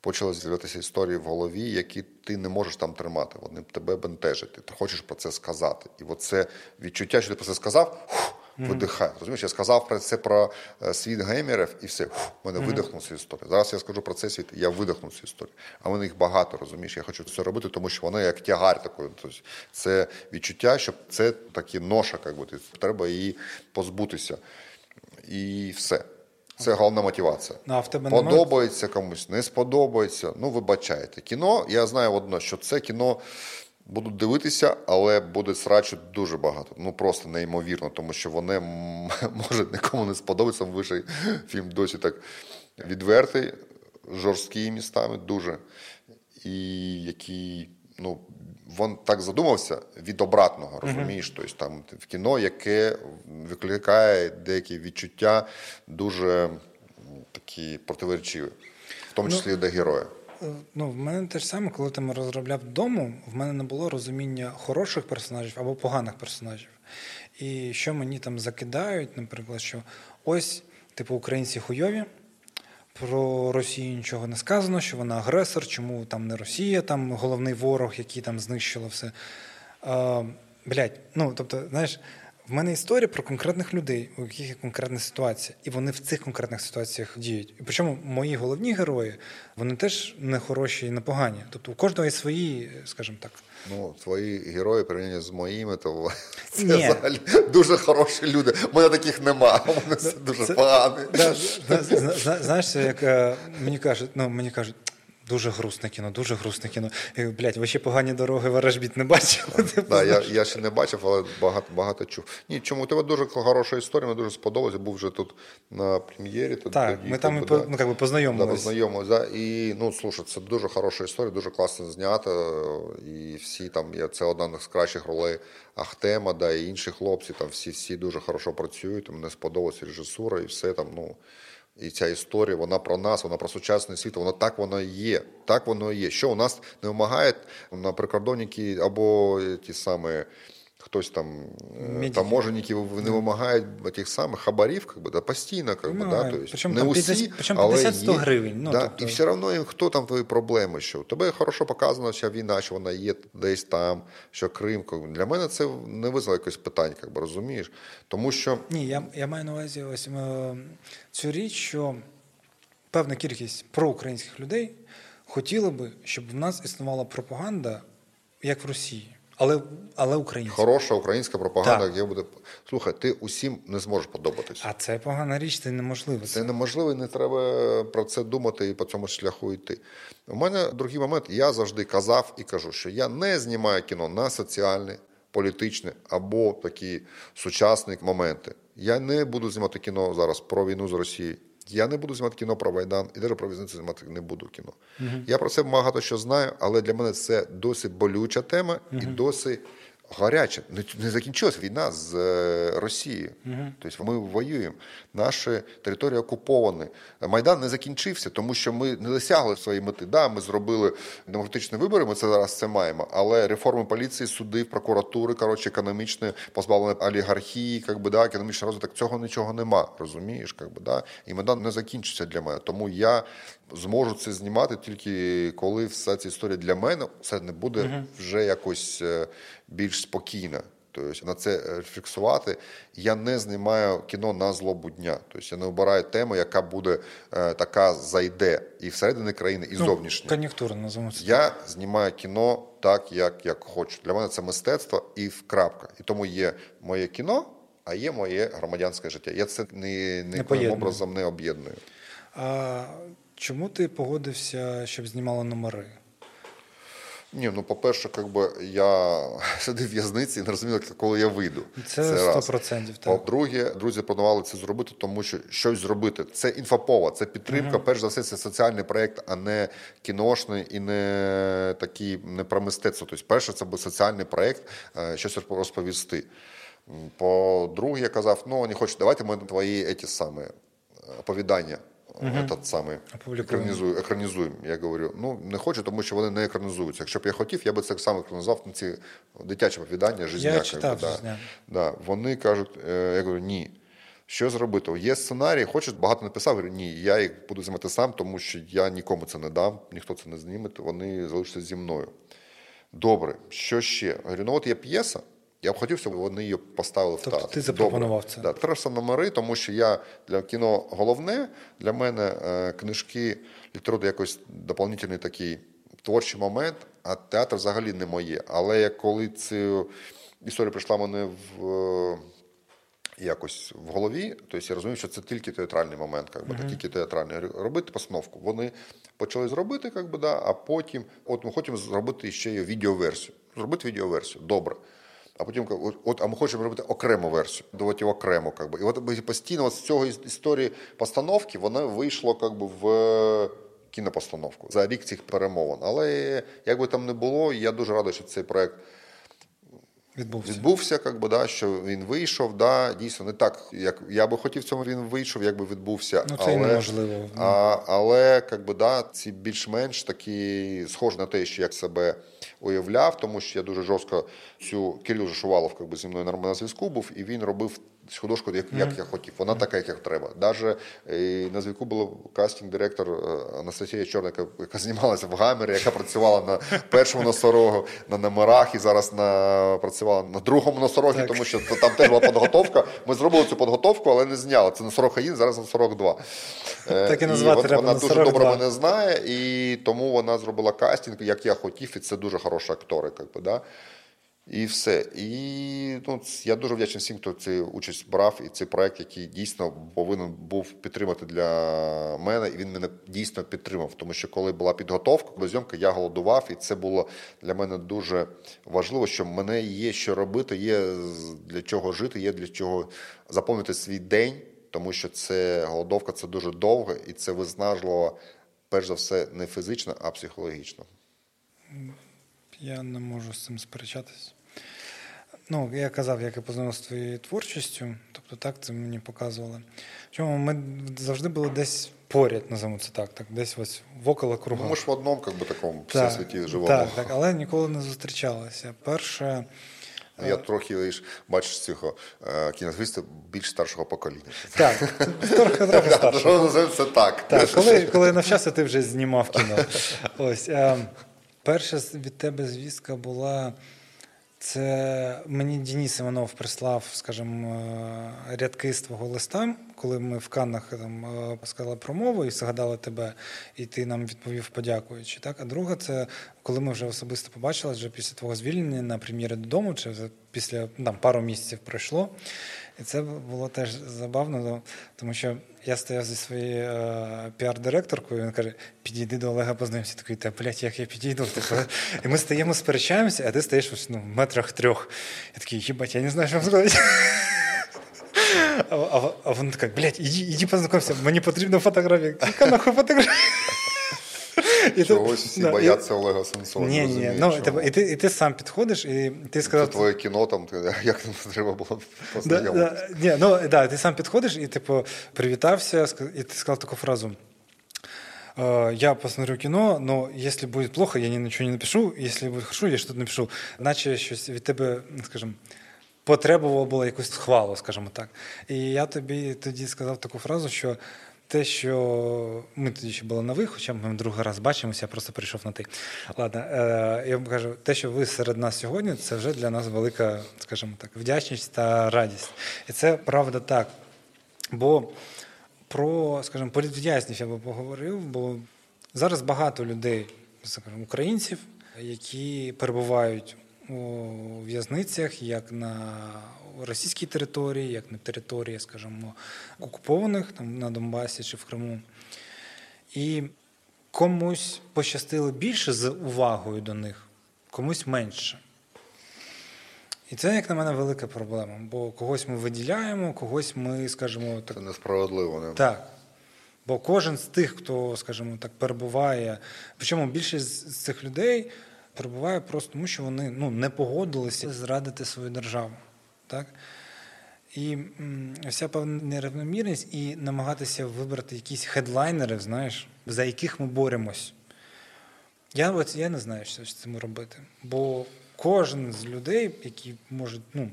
почали з'являтися історії в голові, які ти не можеш там тримати. Вони тебе бентежать. Ти хочеш про це сказати. І оце відчуття, що ти про це сказав. фух, Видихай. Розумієш, я сказав про це про е, світ геймерів і все. Фух, мене видихнув цю історію. Зараз я скажу про цей світ, і я видихну цю історію. А вони їх багато, розумієш. Я хочу це робити, тому що воно як тягар такий. Тобто це відчуття, що це такі ноша, як би, треба її позбутися. І все. Це головна мотивація. Ну, а в тебе немає? Подобається комусь, не сподобається. Ну, вибачайте. Кіно, я знаю одно, що це кіно будуть дивитися, але буде срачу дуже багато. Ну просто неймовірно, тому що вони може нікому не сподобається. Вищий фільм досі так відвертий, жорсткий містами, дуже. І який, ну, він так задумався від обратного, розумієш? Тобто там в кіно, яке викликає деякі відчуття дуже такі противоречиві, в тому числі і до героя. Е, Ну, в мене те ж саме, коли там розробляв дому, в мене не було розуміння хороших персонажів або поганих персонажів. І що мені там закидають, наприклад, що ось, типу, українці хуйові, про Росію нічого не сказано, що вона агресор, чому там не Росія, там головний ворог, який там знищило все. А, блядь, ну тобто, знаєш, в мене історія про конкретних людей, у яких є конкретна ситуація, і вони в цих конкретних ситуаціях діють. І причому мої головні герої, вони теж не хороші і не погані. Тобто у кожного є свої, скажімо так. Ну, твої герої порівняно з моїми, то це Ні. взагалі дуже хороші люди. У мене таких нема. У мене це дуже це- погані. Да, зна- зна- зна- знаєш, як е, мені кажуть, ну мені кажуть. Дуже грустне кіно, дуже грустне кіно. Говорю, блядь, ви ще погані дороги ворожбіт не бачили? Типу, Да, я, я ще не бачив, але багато, багато чув. Ні, чому у тебе дуже хороша історія, мені дуже сподобалося. Був вже тут на прем'єрі. Тут Так, тоді, ми там і по- да. ну, как би Да, познайомились. познайомились, да. І ну слушай, це дуже хороша історія, дуже класно знята. І всі там це одна з кращих ролей Ахтема, да, і інші хлопці. Там всі всі дуже хорошо працюють. Мені сподобалася режисура і все там. Ну і ця історія, вона про нас, вона про сучасний світ. Вона так воно і є. Так воно і є. Що у нас не вимагає на прикордонники або ті самі Хтось там е, Медики. таможенники не вимагають тих самих хабарів, как би, да, постійно, как би, да, Вимагають. то есть, Причому не там усі, 50 причому але 50-100 є. гривень, ну, да, тобто- І все одно хто там твої проблеми, що у тебе хорошо показано, що війна, що вона є десь там, що Крим. Для мене це не визвало якось питань, как би, розумієш? Тому що Ні, я, я маю на увазі ось е, цю річ, що певна кількість проукраїнських людей хотіли би, щоб в нас існувала пропаганда, як в Росії, але, але українська. хороша українська пропаганда, Так. яка буде. Слухай, ти усім не зможеш подобатись. А це погана річ, це неможливо. Це неможливо, і не треба про це думати і по цьому шляху йти. У мене другий момент. Я завжди казав і кажу, що я не знімаю кіно на соціальне, політичне або такі сучасні моменти. Я не буду знімати кіно зараз про війну з Росією. Я не буду знімати кіно про Майдан і навіть про візницю знімати не буду кіно. Я про це багато що знаю, але для мене це досить болюча тема і досить гаряча. Не, закінчилась війна з е, Росією. Тобто ми воюємо. Наші території окуповані. Майдан не закінчився, тому що ми не досягли своєї мети. Да, ми зробили демократичні вибори, ми це зараз це маємо. Але реформи поліції, судів, прокуратури, коротше, економічне позбавлення олігархії, как би, да, економічний розвиток, цього нічого нема. Розумієш, как би, да? І Майдан не закінчиться для мене. Тому я зможу це знімати тільки коли вся ця історія для мене це не буде вже якось е, більш спокійна. Тобто на це фіксувати. Я не знімаю кіно на злобу дня. Тобто я не обираю тему, яка буде е, така зайде і всередині країни, і зовнішньо. Кон'юнктура, називаємо. Я знімаю кіно так, як, як хочу. Для мене це мистецтво і крапка. І тому є моє кіно, а є моє громадянське життя. Я це ні, никоїм поєдную. образом не об'єдную. А чому ти погодився, щоб знімали номери? Ні, ну по-перше, как би я сидив в в'язниці і не розумів, коли я вийду. Це раз. 100%, так. По-друге, друзі планували це зробити, тому що щось зробити. Це інфопова, це підтримка. Перш за все, це соціальний проєкт, а не кіношний і не такий не про мистецтво. Тобто, перше, це був соціальний проєкт, е, щось розповісти. По-друге, я казав, ну не хочу, давайте ми твої еті саме оповідання. Этот самий екранізую, екранізуємо. Я говорю, ну не хочу, тому що вони не екранізуються. Якщо б я хотів, я би це саме екранізував на ці дитячі оповідання, жизняка. читав да. «Жизняк». Да. Вони кажуть, е, я говорю, ні. Що зробити? Є сценарій, хочеш багато написав. Говорю, ні, я їх буду знімати сам, тому що я нікому це не дам, ніхто це не зніме, вони залишаться зі мною. Добре, що ще? Я Говорю, ну от є п'єса. Я б хотів, щоб вони її поставили в Тобто театр. ти запропонував Добре. це? Да, сам номери, тому що я для кіно головне, для мене е, книжки, література якось доповнительний такий творчий момент, а театр взагалі не моє. Але як коли цю історія прийшла мене в. е, Якось в голові, тобто я розумів, що це тільки театральний момент, как би, uh тільки театральний. Робити постановку. Вони почали зробити, как би, да, а потім, от ми хочемо зробити ще й відеоверсію. Зробити відеоверсію, добре. А потім от, от, а ми хочемо робити окрему версію, давати окремо. Как би. І от постійно от з цього історії постановки воно вийшло как би, в кінопостановку за рік цих перемовин. Але як би там не було, я дуже радий, що цей проект Відбувся. відбувся, как би, да, що він вийшов. Да, дійсно, не так, як я би хотів, цьому він вийшов, якби відбувся. Ну, це і неможливо. А, але как би, да, ці більш-менш такі схожі на те, що як себе уявляв, тому що я дуже жорстко цю Кирил Шувалов как би, зі мною на зв'язку був, і він робив художку, як, як я хотів. Вона така, як, як треба. Даже е, на зв'язку була кастинг-директор е, Анастасія Чорна, яка, знімалася в Гамері, яка працювала на першому носорогу, на номерах і зараз на, працювала на другому носорогі, тому що там теж була підготовка. Ми зробили цю підготовку, але не зняли. Це носорог 1, зараз носорог 2. Е, Так і назвати от треба Вона дуже «Носорог добре 2». мене знає, і тому вона зробила кастинг, як я хотів, і це дуже хороші актори. Как би, да? І все. І ну, я дуже вдячний всім, хто цю участь брав, і цей проект, який дійсно повинен був підтримати для мене, і він мене дійсно підтримав. Тому що коли була підготовка до зйомки, я голодував, і це було для мене дуже важливо, що мене є що робити, є для чого жити, є для чого заповнити свій день, тому що це голодовка це дуже довго і це виснажливо, перш за все, не фізично, а психологічно. Я не можу з цим сперечатись. Ну, я казав, як я познайомився з твоєю творчістю, тобто так це мені показували. Чому ми завжди були десь поряд, називаємо це так, так десь ось в около круга. Ну, ми ж в одному, как би, такому Так, всесвіті живемо. Так, так, але ніколи не зустрічалися. Перше, Ну, я трохи лиш, бачиш цього е, кінозвіста більш старшого покоління. Так, трохи трохи старше. Що це так. Так, коли, коли навчався, ти вже знімав кіно. Ось. Е, перша від тебе звістка була. Це мені Дініс Іванов прислав, скажімо, е, рядки з твого листа, коли ми в Каннах там е, сказали промову і згадали тебе, і ти нам відповів, подякуючи. Так? А друга, це коли ми вже особисто побачили, вже після твого звільнення на прем'єри додому, чи після там пару місяців пройшло. І це було теж забавно, тому що я стояв зі своєю е, піар-директоркою, він каже: підійди до Олега, познайомся. Такий, та блядь, як я підійду. Типу, і ми стоїмо, сперечаємося, а ти стоїш ну, в метрах трьох. Я такий, їбать, я не знаю, що вам сказати. А, а, а вона така, блядь, іди, іди познайомся, мені потрібна фотографія. Яка нахуй фотографія? І Чогось всі да, бояться і... Олега Сенцова. Ні, ні, ну, і, і, ти, і ти сам підходиш, і ти сказав... Це твоє кіно, там, як там треба було познайомитися. Да, ні, ну, да, ти сам підходиш і, типу, привітався, і ти сказав таку фразу. Я посмотрю кино, но если будет плохо, я ничего не напишу. Если будет хорошо, я что-то напишу. Наче щось від тебе, скажімо, потребувало було якусь хвалу, скажімо так. І я тобі тоді сказав таку фразу, що те, що ми тоді ще були нові, хоча ми другий раз бачимося, я просто прийшов на ти. Ладно, е, я вам кажу, те, що ви серед нас сьогодні, це вже для нас велика, скажімо так, вдячність та радість. І це правда так. Бо про, скажімо, політв'язнів я би поговорив, бо зараз багато людей, скажімо, українців, які перебувають у в'язницях як на російській території, як на території, скажімо, окупованих там на Донбасі чи в Криму. І комусь пощастило більше з увагою до них, комусь менше. І це, як на мене, велика проблема. Бо когось ми виділяємо, когось ми, скажімо, так. Це несправедливо, не? Так. Бо кожен з тих, хто, скажімо так, перебуває, причому більшість з цих людей перебуває просто тому, що вони ну, не погодилися зрадити свою державу. Так? І вся певна нерівномірність і намагатися вибрати якісь хедлайнери, знаєш, за яких ми боремось. Я от, я не знаю, що з цим робити. Бо кожен з людей, які можуть, ну,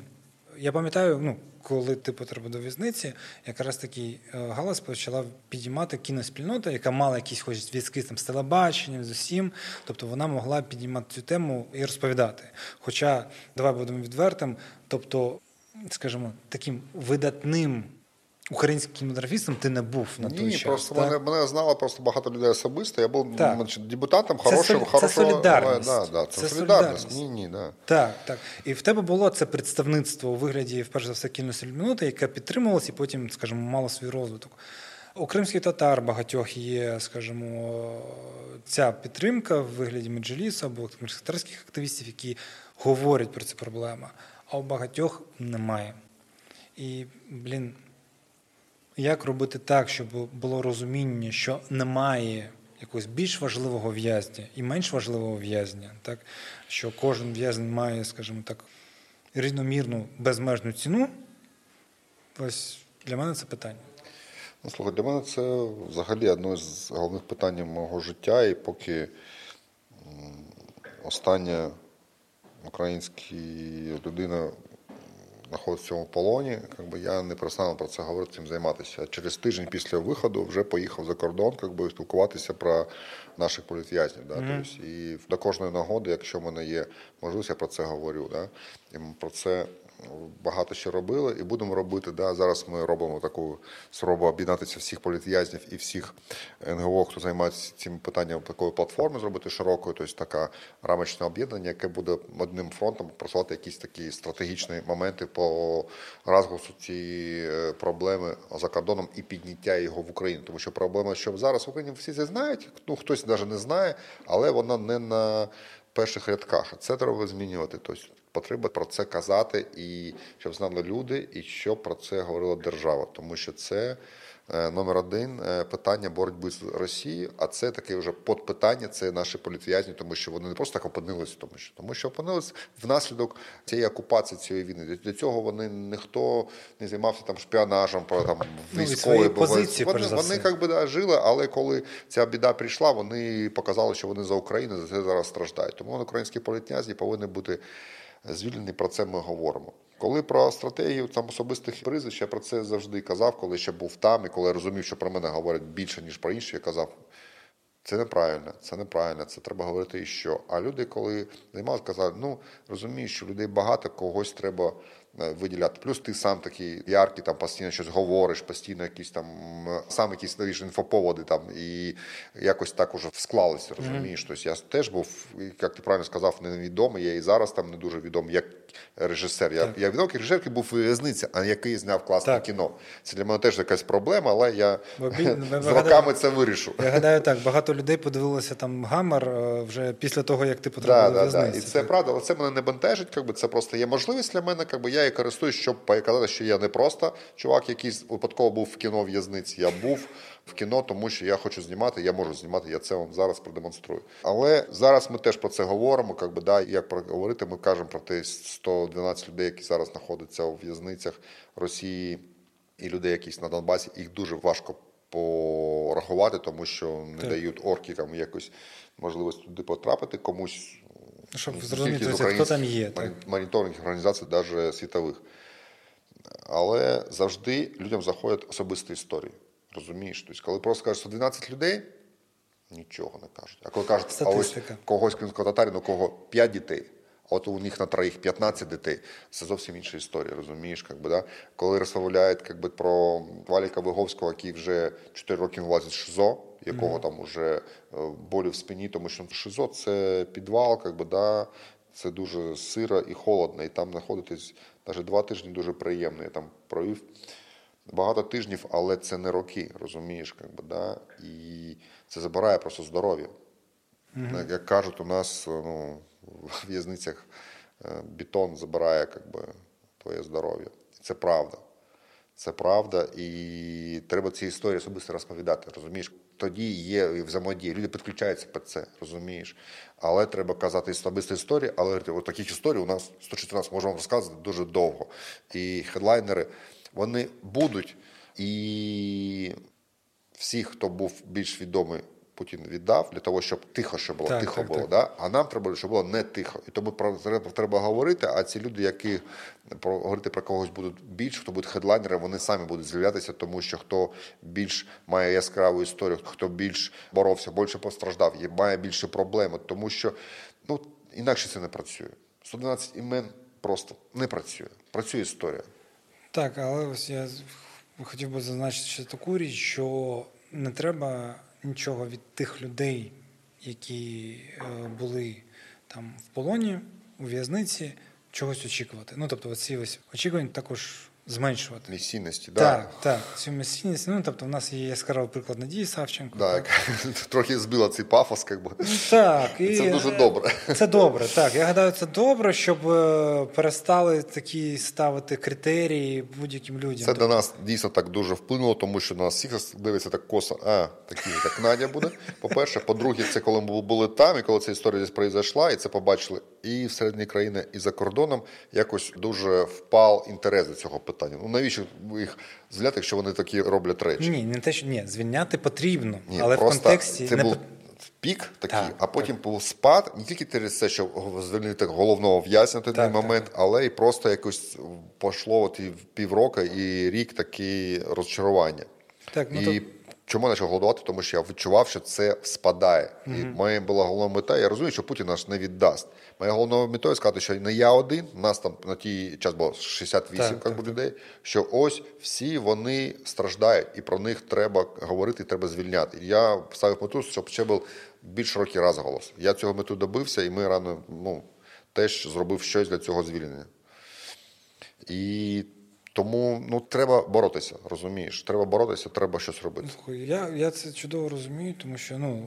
я пам'ятаю, ну, коли ти потрапив до в'язниці, якраз такий е, галас почала підіймати кіноспільнота, яка мала якісь хоч зв'язки з телебаченням, з усім. Тобто вона могла підіймати цю тему і розповідати. Хоча, давай будемо відвертим, тобто скажімо, таким видатним українським кінематографістом ти не був на той Ні, час. просто так? мене мене знало просто багато людей особисто. Я був так. депутатом хорошого. Це, хорошого, це солідарність. Да, да, це, це солідарність. Ні, ні, да. Так, так. І в тебе було це представництво у вигляді, вперше за все, кіносельмінути, яке підтримувалося і потім, скажімо, мало свій розвиток. У кримських татар багатьох є, скажімо, ця підтримка в вигляді меджелісу або татарських активістів, які говорять про цю проблему а у багатьох немає. І, блін, як робити так, щоб було розуміння, що немає якогось більш важливого в'язня і менш важливого в'язня, так? що кожен в'язень має, скажімо так, рівномірну безмежну ціну. Ось для мене це питання. Ну, слухай, для мене це взагалі одне з головних питань мого життя, і поки остання українська людина знаходиться в цьому полоні, якби я не перестану про це говорити, цим займатися. Через тиждень після виходу вже поїхав за кордон, якби спілкуватися про наших політв'язнів. Да? Mm-hmm. Тобто, і до кожної нагоди, якщо в мене є можливість, я про це говорю. Да? І про це багато що робили і будемо робити. Да. Зараз ми робимо таку спробу об'єднатися всіх політв'язнів і всіх НГО, хто займається цим питанням такої платформи, зробити широкою, тобто таке рамочне об'єднання, яке буде одним фронтом просувати якісь такі стратегічні моменти по розголосу цієї е, проблеми за кордоном і підняття його в Україну. Тому що проблема, що зараз в Україні всі це знають, ну хтось навіть не знає, але вона не на перших рядках. Це треба змінювати. Тобто Потреба про це казати, і щоб знали люди, і щоб про це говорила держава, тому що це е, номер один е, питання боротьби з Росією. А це таке вже подпитання, це наші політв'язні, тому що вони не просто так опинилися, тому що тому, що опинилися внаслідок цієї окупації цієї війни. Для цього вони ніхто не займався там шпіонажем, про там ну, військові позиції. Вони вони як би да, жили, але коли ця біда прийшла, вони показали, що вони за Україну за це зараз страждають. Тому українські політв'язні повинні бути. Звільнений, про це ми говоримо. Коли про стратегію там особистих прізвищ, я про це завжди казав, коли ще був там, і коли я розумів, що про мене говорять більше, ніж про інші, я казав, це неправильно, це неправильно, це треба говорити і що. А люди, коли займалися, казали, ну розумію, що людей багато, когось треба виділяти. Плюс ти сам такий яркий, там постійно щось говориш, постійно якісь там сам якісь даєш інфоповоди там і якось так уже склалося, розумієш. Тобто я теж був, як ти правильно сказав, невідомий. Я і зараз там не дуже відомий як режисер. Я, я відомий як режисер, який був у в'язниці, а який зняв класне Так. кіно. Це для мене теж якась проблема, але я з роками це вирішу. Я гадаю, так, багато людей подивилося там гамер е, вже після того, як ти потрапив Да, до да, да. І це правда, але це мене не бентежить. Якби це просто є можливість для мене. Якби я її користуюсь, щоб показати, що я не просто чувак, який випадково був в кіно в'язниці. Я був в кіно, тому що я хочу знімати, я можу знімати. Я це вам зараз продемонструю. Але зараз ми теж про це говоримо. Якби да, як говорити, ми кажемо про те 112 людей, які зараз знаходяться у в'язницях Росії, і людей, якісь на Донбасі. Їх дуже важко порахувати, тому що не Так. дають оркікам якось можливість туди потрапити комусь. Щоб зрозуміти, хто там є, Моніторинг організацій, навіть світових. Але завжди людям заходять особисті історії. Розумієш? Тобто, коли просто кажуть, що 12 людей, нічого не кажуть. А коли кажуть, а ось когось кримськотатарин, у кого 5 дітей, от у них на троїх 15 дітей, це зовсім інша історія, розумієш? Как би, да? Коли розмовляють как би, про Валіка Виговського, який вже 4 роки влазить в ШИЗО, якого там уже е, болі в спині, тому що ШИЗО це підвал, как би, да? це дуже сиро і холодно, і там знаходитись навіть два тижні дуже приємно. Я там провів багато тижнів, але це не роки, розумієш, как би, да? і це забирає просто здоров'я. Як- Як кажуть, у нас ну, в в'язницях е, бетон забирає как би, твоє здоров'я. Це правда. Це правда, і треба ці історії особисто розповідати, розумієш? Тоді є взаємодія, люди підключаються під це, розумієш? Але треба казати особисті історії, але от таких історій у нас 114 можемо розказувати дуже довго. І хедлайнери, вони будуть, і всі, хто був більш відомий, Путін віддав для того, щоб тихо ще було, Так, тихо так, було. так. Да? А нам треба, щоб було не тихо. І тому про треба, треба говорити. А ці люди, які про говорити про когось будуть більш, хто буде хедлайнером, вони самі будуть з'являтися, тому що хто більш має яскраву історію, хто більш боровся, більше постраждав, і має більше проблеми, тому що ну інакше це не працює. 112 імен просто не працює. Працює історія. Так, але ось я хотів би зазначити ще таку річ, що не треба нічого від тих людей, які е, були там в полоні, у в'язниці, чогось очікувати. Ну, тобто, оці ось очікування також зменшувати. Місійності, Так, так, цю місійність. Ну, тобто, в нас є яскравий приклад Надії Савченко. Да, так. трохи збила цей пафос, як би. Так, і Це дуже е, добре. Це добре, так. Я гадаю, це добре, щоб е, перестали такі ставити критерії будь-яким людям. Це для нас дійсно так дуже вплинуло, тому що на нас всіх дивиться так косо, а такі як Надя буде. По-перше, по-друге, це коли ми були там, і коли ця історія десь произойшла, і це побачили і всередині країни, і за кордоном, якось дуже впав інтерес до цього питання. Ну навіщо їх звільняти, якщо вони такі роблять речі? Ні, не те, що ні, звільняти потрібно, Ні, але в контексті це не був пік такий, Так, а потім був спад, не тільки через те, що звільнити головного в'язня в той Так, момент, але і просто якось пішло от і півроку і рік такі розчарування. Так, ну, і то- чому я почав голодувати? Тому що я відчував, що це спадає. І моя була головна мета. Я розумію, що Путін нас не віддасть. Моя головна метою сказати, що не я один, нас там на тій час було 68 Так, так, людей, що ось всі вони страждають, і про них треба говорити, і треба звільняти. Я ставив мету, щоб ще був більш широкий розголос. Я цього мету добився, і ми рано ну, теж зробив щось для цього звільнення. І тому ну, треба боротися, розумієш? Треба боротися, треба щось робити. Слухай, Я, я це чудово розумію, тому що ну,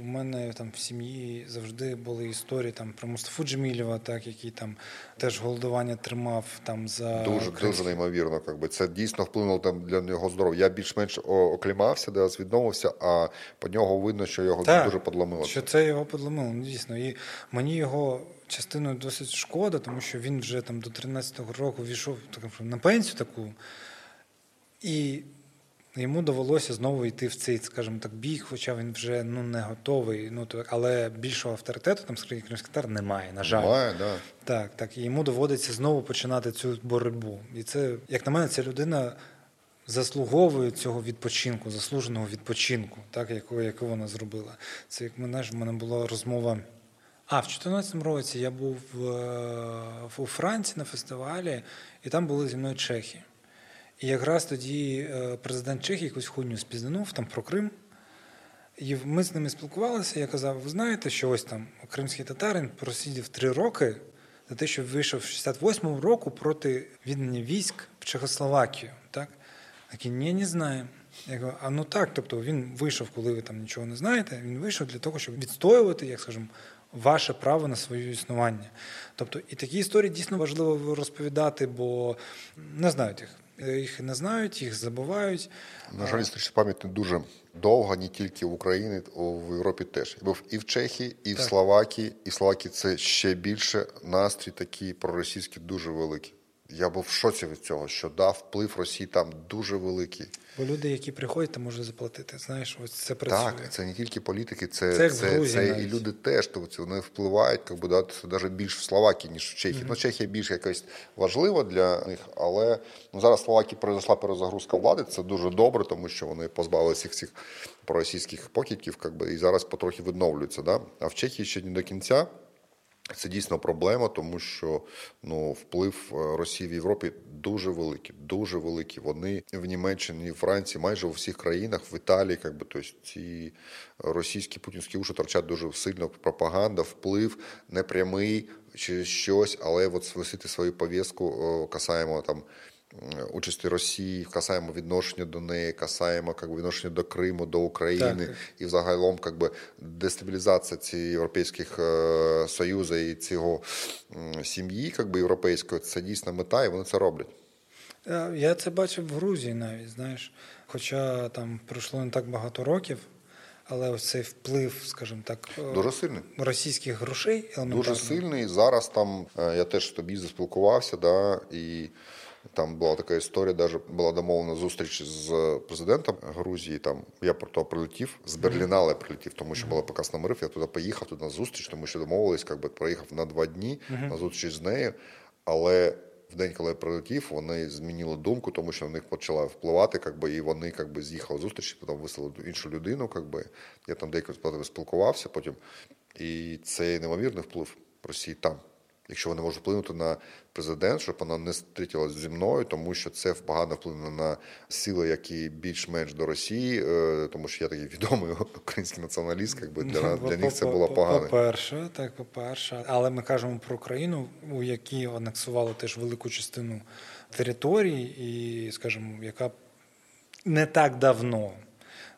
у мене там в сім'ї завжди були історії там, про Мустафу Джемілєва, так, який там теж голодування тримав там за Дуже, українські- дуже неймовірно. Как би. Це дійсно вплинуло там для нього здоров'я. Я більш-менш оклімався, де відновився, а по нього видно, що його Так, дуже подломило. Що це його подломило, ну, дійсно. І мені його частиною досить шкода, тому що він вже там до 13-го року війшов так, на пенсію таку. І Йому довелося знову йти в цей, скажімо так, бій, хоча він вже ну не готовий. Ну то але більшого авторитету там серед кримських татар немає. На жаль, Немає, да. так, так. І йому доводиться знову починати цю боротьбу. І це, як на мене, ця людина заслуговує цього відпочинку, заслуженого відпочинку, так, яку, яку вона зробила. Це як мене ж в мене була розмова. А, в 2014 році я був е, у Франції на фестивалі, і там були зі мною чехи. І якраз тоді е, президент Чехії якусь хуйню спізнанув там про Крим. І ми з ними спілкувалися. Я казав: ви знаєте, що ось там кримський татарин просидів три роки за те, що вийшов в 68-му року проти віддання військ в Чехословакію. Так? Такі, ні, не знаємо. Я кажу, а ну так, тобто він вийшов, коли ви там нічого не знаєте, він вийшов для того, щоб відстоювати, як скажемо, ваше право на своє існування. Тобто, і такі історії дійсно важливо розповідати, бо не знають їх. Їх не знають, їх забувають. На жаль, історична пам'ять не дуже довга, не тільки в Україні, в Європі теж. Був і в Чехії, і в Словакії. І в Словакії це ще більше. Настрій такий проросійський дуже великий. Я був в шоці від цього, що да, вплив Росії там дуже великий. Бо люди, які приходять, там можуть заплатити. Знаєш, ось це працює. Так, це не тільки політики, це, Це це, це, і люди теж. Тобто вони впливають, як би, да, це навіть більш в Словакії, ніж в Чехії. Ну, Чехія більш якось важлива для них, але ну, зараз Словакії произошла перезагрузка влади. Це дуже добре, тому що вони позбавилися всіх цих проросійських покидьків, і зараз потрохи відновлюються. Да? А в Чехії ще не до кінця. Це дійсно проблема, тому що ну, вплив е, Росії в Європі дуже великий, дуже великий. Вони в Німеччині, в Франції, майже у всіх країнах, в Італії, як би, тобто ці російські путінські уші торчать дуже сильно. Пропаганда, вплив непрямий через щось, але от свисити свою повістку е, касаємо там. М, Участі Росії, касаємо відношення до неї, касаємо как би, відношення до Криму, до України Так. і взагалом как би, дестабілізація цієї європейських е, союзу і цього м, сім'ї как би, європейської це дійсно мета, і вони це роблять. Е, Я це бачив в Грузії навіть, знаєш. Хоча там пройшло не так багато років, але ось цей вплив, скажімо так, е, Дуже сильний. російських грошей. Дуже сильний. Зараз там е, я теж тобі заспілкувався, да, і там була така історія, навіть була домовлена зустріч з президентом Грузії. Там я про то прилетів з Берліна, але прилетів, тому що була показ номерів. Я туди поїхав туди на зустріч, тому що домовились, як би проїхав на два дні на зустріч з нею. Але в день, коли я прилетів, вони змінили думку, тому що на них почала впливати, як би, і вони як би, з'їхали з зустрічі, потім вислали іншу людину. Як би. Я там деяко з спілкувався потім. І це неймовірний вплив Росії там. Якщо вони можуть вплинути на президент, щоб вона не зустрілася зі мною, тому що це погано вплине на сили, які більш-менш до Росії, е, тому що я такий відомий український націоналіст, якби для, для них це було погано. По-перше, так, по-перше. Але ми кажемо про країну, у якій анексували теж велику частину територій, і, скажімо, яка не так давно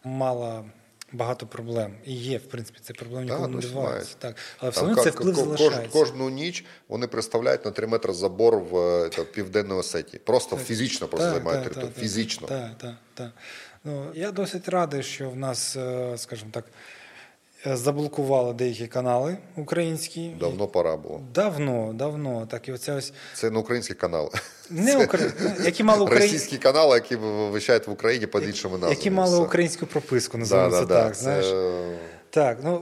мала багато проблем. І є, в принципі, це проблем Так, да, не відбувається. Так. Але все одно це вплив ко- залишається. кожну ніч вони представляють на 3 метри забор в е, та, Південній Осетії. Просто фізично просто займають територію. Фізично. Так, так, так. Ну, я досить радий, що в нас, е, скажімо так, заблокували деякі канали українські. Давно пора було. Давно, давно. Так, і оця ось Це не українські канали. не Украї... які мали Украї... Російські канали, які вивищають в Україні під іншими назвами. які мали Все. українську прописку, Да, називаємо да, це да. так. Це- Знаєш. Так, ну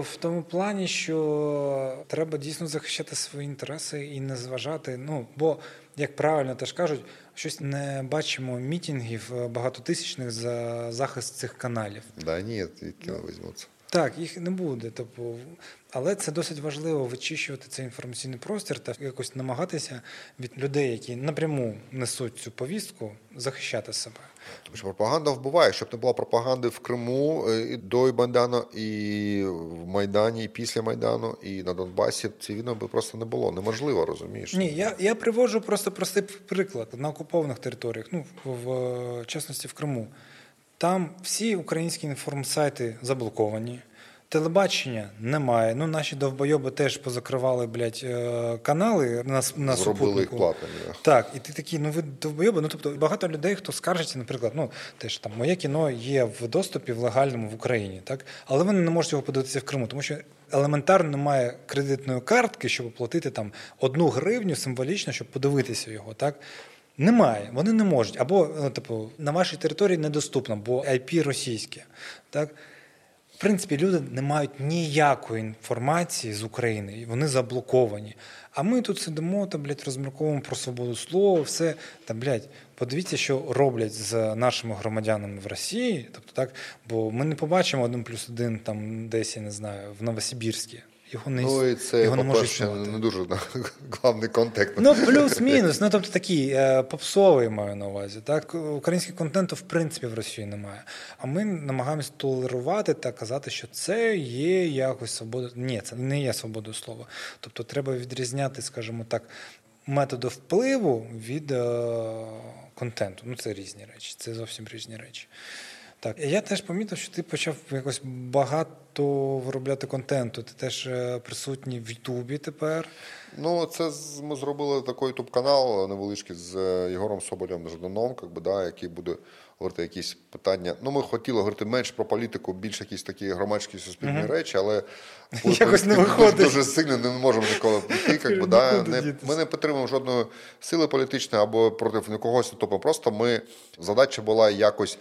в- тому плані, що треба дійсно захищати свої інтереси і не зважати. Ну бо, як правильно теж кажуть, щось не бачимо мітингів е, багатотисячних за захист цих каналів. Да, ні, звідки вони візьмуться. Так, їх не буде. Тобто, але це досить важливо вичищувати цей інформаційний простір та якось намагатися від людей, які напряму несуть цю повістку, захищати себе. Тому що пропаганда вбиває, щоб не було пропаганди в Криму е, і до Майдану, і в Майдані, і після Майдану, і на Донбасі цієї війни би просто не було. Неможливо, розумієш? Ні, я, я приводжу просто простий приклад на окупованих територіях, ну в, в частності в Криму. Там всі українські інформсайти заблоковані. Телебачення немає. Ну, наші довбойоби теж позакривали блядь, е, канали на, на Зробили їх супутнику. платними. Так, і ти такий, ну ви довбойоби. Ну тобто багато людей, хто скаржиться, наприклад, ну теж там моє кіно є в доступі в легальному в Україні, так але вони не можуть його подивитися в Криму, тому що елементарно немає кредитної картки, щоб оплатити там одну гривню символічно, щоб подивитися його. Так Немає, вони не можуть. Або, ну, типу, на вашій території недоступно, бо IP російське. Так? В принципі, люди не мають ніякої інформації з України, вони заблоковані. А ми тут сидимо та блядь, розмірковуємо про свободу слова, все та блядь, подивіться, що роблять з нашими громадянами в Росії. Тобто, так, бо ми не побачимо один плюс один там десь, я не знаю, в Новосибірській. Його не ну і це його не може по-перше, не дуже главний контекст. Ну, плюс-мінус. Ну тобто такий е, попсовий маю на увазі. Так українського контенту в принципі в Росії немає. А ми намагаємося толерувати та казати, що це є якось свобода. Ні, це не є свободою слова. Тобто, треба відрізняти, скажімо так, методи впливу від е, контенту. Ну це різні речі, це зовсім різні речі. Так, я теж помітив, що ти почав якось багато виробляти контенту. Ти теж е, присутній в Ютубі тепер. Ну, це ми зробили такий ютуб канал невеличкий з е, Єгором Соболєм Жданом, якби, да, який буде говорити якісь питання. Ну, ми хотіли говорити менш про політику, більш якісь такі громадські суспільні uh-huh. речі, але Якось не виходить. дуже сильно не можемо ніколи піти. Якби, да. не, ми не підтримуємо жодної сили політичної або проти когось. Тобто просто ми задача була якось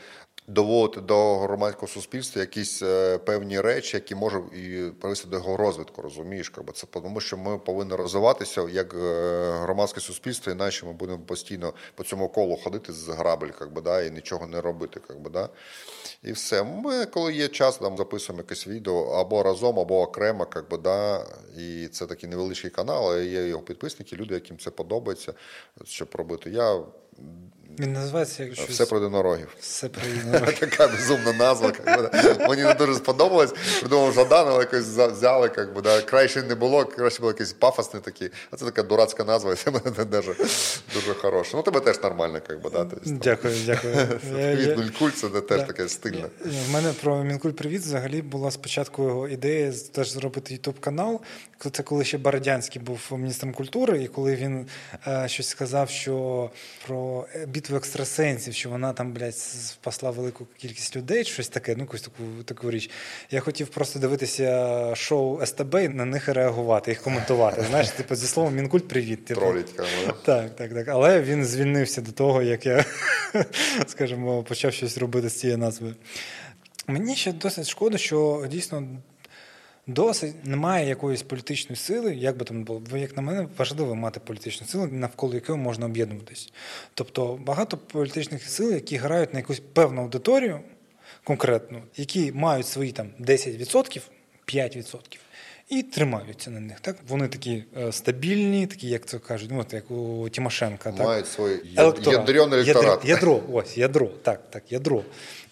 доводити до громадського суспільства якісь е, певні речі, які можуть і привести до його розвитку. Розумієш, Якби це тому, що ми повинні розвиватися як е, громадське суспільство, іначе ми будемо постійно по цьому колу ходити з грабель, якби, да, і нічого не робити. Якби, да. І все. Ми, коли є час, там записуємо якесь відео або разом, або окремо, якби, да. І це такий невеличкий канал, є його підписники, люди, яким це подобається, щоб робити. Я він називається як щось... Все про єдинорогів. Все про єдинорогів. Така безумна назва. Мені не дуже сподобалось. Придумав Жаданова, якось взяли, як би, да. краще не було, краще було якийсь пафосний такий. А це така дурацька назва, і це мене дуже, дуже хороше. Ну, тебе теж нормально, як би, да. Дякую, дякую. Від Мінкуль це теж таке стильне. В мене про Мінкуль Привіт взагалі була спочатку його ідея теж зробити ютуб канал. Це коли ще Бородянський був міністром культури, і коли він е, щось сказав, що про бітву битву екстрасенсів, що вона там, блядь, спасла велику кількість людей, щось таке, ну якусь таку таку річ. Я хотів просто дивитися шоу СТБ і на них реагувати, їх коментувати. Знаєш, типу, зі словом Мінкульт, привіт. Типу. Троліть, Так, так, так. Але він звільнився до того, як я, скажімо, почав щось робити з цією назвою. Мені ще досить шкода, що дійсно досить немає якоїсь політичної сили, як би там було, як на мене важливо мати політичну силу, навколо якої можна об'єднуватись. Тобто багато політичних сил, які грають на якусь певну аудиторію конкретну, які мають свої там 10%, 5%. І тримаються на них. Так вони такі е, стабільні, такі, як це кажуть, ну от як у Тимошенка. Мають свій ядрений електорат. Ядро, ось ядро, так, так, ядро.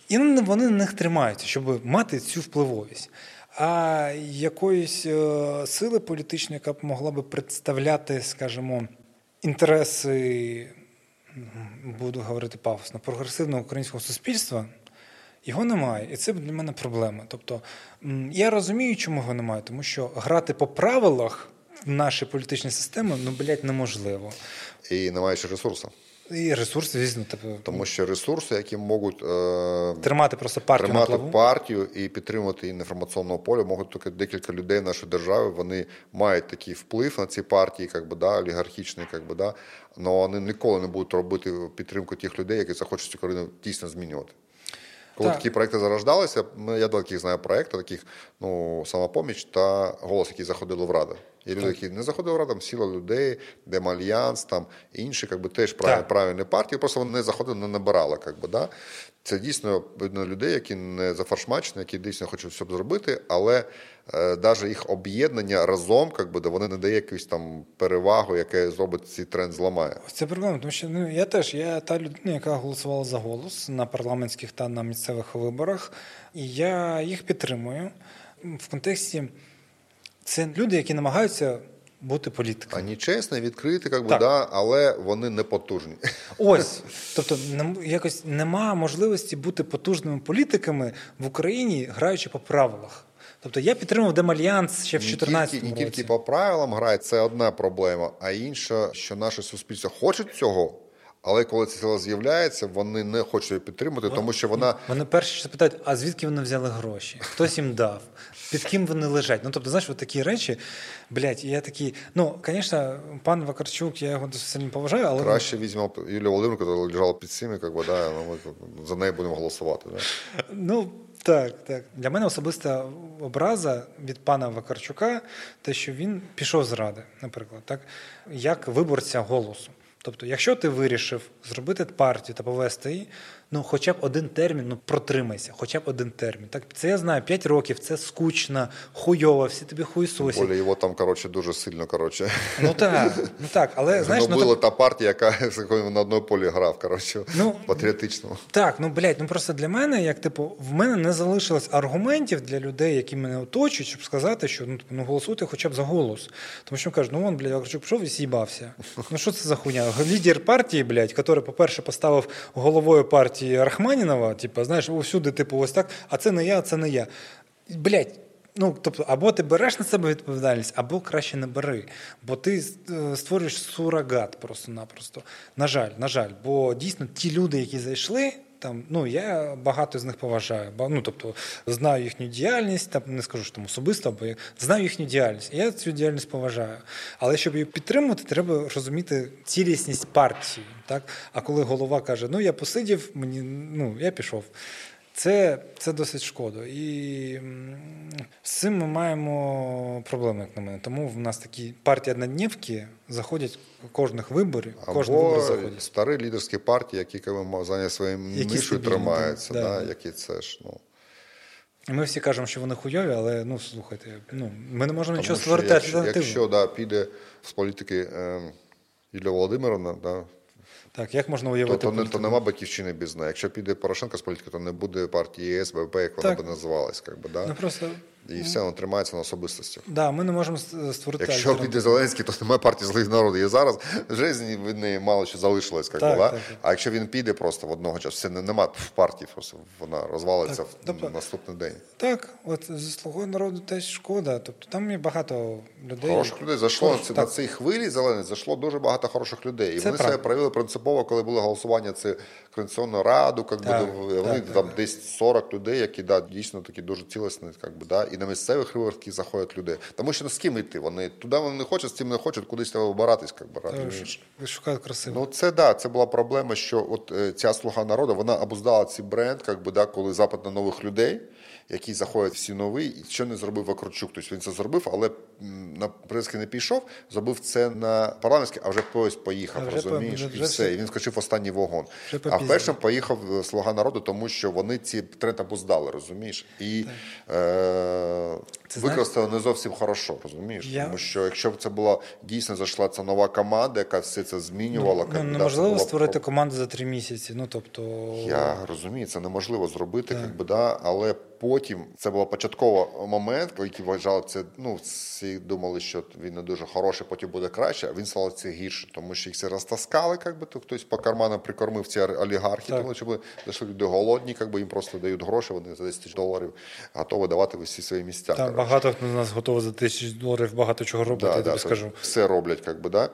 І вони на них тримаються, щоб мати цю впливовість а якоїсь е, сили політичної, яка б могла би представляти, скажімо, інтереси, буду говорити пафосно, прогресивного українського суспільства. Його немає, і це для мене проблема. Тобто я розумію, чому його немає, тому що грати по правилах в нашій політичній системі ну, блядь, неможливо. І немає ще ресурсу. І ресурси, звісно, типу, тому що ресурси, які можуть е, тримати просто партію тримати на плаву. партію і підтримувати інформаційного поля, можуть тільки декілька людей нашої держави. Вони мають такий вплив на ці партії, як би да, олігархічні, як би да, але вони ніколи не будуть робити підтримку тих людей, які захочуть цю країну дійсно змінювати. Коли так. такі проекти зарождалися, я до таких знаю проєктів, таких ну самопоміч та голос, які заходили в раду. Є люди, які не заходили в раду, там сіла людей, Демальянс, там інші, якби теж правильні, правильні партії, просто вони не заходили, не набирали. Якби, да? Це дійсно видно людей, які не зафаршмачені, які дійсно хочуть все зробити, але навіть е, їх об'єднання разом, якби, де вони не дає якусь там перевагу, яке зробить цей тренд зламає. Це проблема, тому що ну я теж я та людина, яка голосувала за голос на парламентських та на місцевих виборах, і я їх підтримую в контексті. Це люди, які намагаються бути політиками. Ані чесні, відкриті, як би, да, але вони не потужні. Ось. Тобто, якось нема можливості бути потужними політиками в Україні, граючи по правилах. Тобто я підтримав Демальянс ще в 2014 році. Не тільки по правилам грає, це одна проблема, а інша, що наше суспільство хоче цього, Але коли ця сила з'являється, вони не хочуть її підтримати, тому що вона Вони перші запитають, а звідки вони взяли гроші? Хтось їм дав? Під ким вони лежать? Ну тобто, знаєш, от такі речі, блядь, я такий. Ну, звісно, пан Вакарчук, я його досить сильно поважаю, але краще візьмемо Юлію Володимирівну, яка лежала під цими, як би, да, ну, ми за неї будемо голосувати. Да. Ну так, так. Для мене особиста образа від пана Вакарчука, те, що він пішов з ради, наприклад, так, як виборця голосу. Тобто, якщо ти вирішив зробити партію та повести її, ну хоча б один термін, ну протримайся, хоча б один термін. Так, це я знаю, 5 років, це скучно, хуйово, всі тобі хуйсосять. Болі його там, коротше, дуже сильно, коротше. Ну так, ну так, але знаєш, ну, була так, та партія, яка на одному полі грав, коротше, Ну, патріотично. Так, ну блядь, ну просто для мене, як типу, в мене не залишилось аргументів для людей, які мене оточують, щоб сказати, що ну, типу, ну голосуйте хоча б за голос. Тому що кажуть, ну вон, блядь, Вакарчук пішов і с'їбався. Ну що це за хуйня? Лідер партії, блядь, який, по-перше, поставив головою партії Рахманінова, типу, знаєш, усюди, типу, ось так, а це не я, а це не я. Блять. Ну, тобто, або ти береш на себе відповідальність, або краще не бери. Бо ти е, створюєш сурогат просто-напросто. На жаль, на жаль, бо дійсно ті люди, які зайшли. Там, ну, я багато з них поважаю. Ну, тобто, знаю їхню діяльність, там, не скажу, що там особисто, бо я знаю їхню діяльність. І я цю діяльність поважаю. Але щоб її підтримувати, треба розуміти цілісність партії. Так? А коли голова каже, ну я посидів, мені, ну, я пішов. Це, це досить шкода. І з цим ми маємо проблеми, як на мене. Тому в нас такі партії однодневки заходять кожних виборів, кожен вибор заходять. старі лідерські партії, які зайняті своїм Які нишою тримаються, да, да, да. які це ж, ну. Ми всі кажемо, що вони хуйові, але ну слухайте, ну ми не можемо нічого створити якщо, якщо да, піде з політики е, Юлія Володимировна, да, Так, як можна уявити то, не, то нема батьківщини без неї. Якщо піде Порошенко з політики, то не буде партії ЄС, БП, як вона Так. би називалась. Как би, да? Ну просто І все, воно тримається на особистості. да, ми не можемо створити Якщо піде Зеленський, то немає партії злих народу. І зараз в житті від неї мало що залишилось. Как Так, би, да? так, так. А якщо він піде просто в одного часу, все нема в партії, просто вона розвалиться Так, в тобто- наступний день. Так, от зі слугою народу теж шкода. Тобто там є багато людей. Хороших людей зайшло Хорош- на, цій хвилі зеленій зайшло дуже багато хороших людей. І Це вони себе проявили принципово, коли було голосування це Конституційну раду, Так, би, вони так, там так. десь 40 людей, які да, дійсно такі дуже цілісні, как би, да, і на місцевих виборах заходять люди. Тому що ну, з ким йти? Вони туди вони не хочуть, з цим не хочуть, кудись треба обиратись, как би, Шукають красиво. Ну це да, це була проблема, що от е, ця слуга народу вона обуздала цей бренд, как би, да, коли запит на нових людей, які заходять всі нові, і що не зробив Вакарчук. Тобто він це зробив, але на президентський не пішов, зробив це на парламентський, а вже поїзд поїхав, А вже розумієш, по- вже і все. все. І він скочив останній вагон. Вже А вперше поїхав е, слуга народу, тому що вони ці тренд обуздали, розумієш? І е, Це використали не зовсім хорошо, розумієш? Я- Тому що якщо б це була дійсно зайшла ця нова команда, яка все це змінювала, Ну, це неможливо була створити команду за три місяці. Ну тобто, я розумію, це неможливо зробити, якби да, але потім це був початковий момент, які вважали це. Ну всі думали, що він не дуже хороший, потім буде краще. А він став це гірше, тому що їх всі розтаскали, як би то хтось по карманам прикормив ці олігархи, Так. тому що зайшли люди голодні, як би їм просто дають гроші, вони за 10 тисяч доларів готові давати в усі свої місця. там багато хто нас готовий за тисячу доларів багато чого робити, я тобі скажу. Все роблять, як би, да.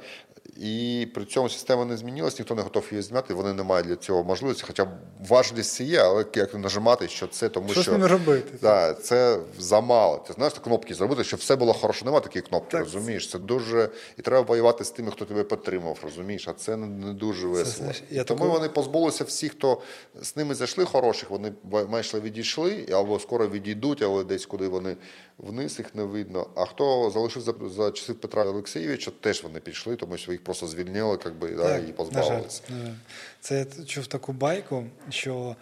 І при цьому система не змінилась, ніхто не готов її зняти, вони не мають для цього можливості. Хоча важливість це є, але як нажимати, що це тому, Що що робити? Да, це замало. Ти знаєш, кнопки зробити, щоб все було хорошо. Нема такої кнопки, Так. розумієш? Це дуже і треба воювати з тими, хто тебе підтримав, розумієш? А це не, дуже весело. знаєш, я Тому таку- вони позбулися всіх, хто з ними зайшли хороших, вони майже відійшли, або скоро відійдуть, але десь куди вони вниз їх не видно. А хто залишився за, за часів Петра Олексійовича, теж вони пішли, тому що їх просто звільнили, як би, да, Так, і позбавилися. Це я чув таку байку, що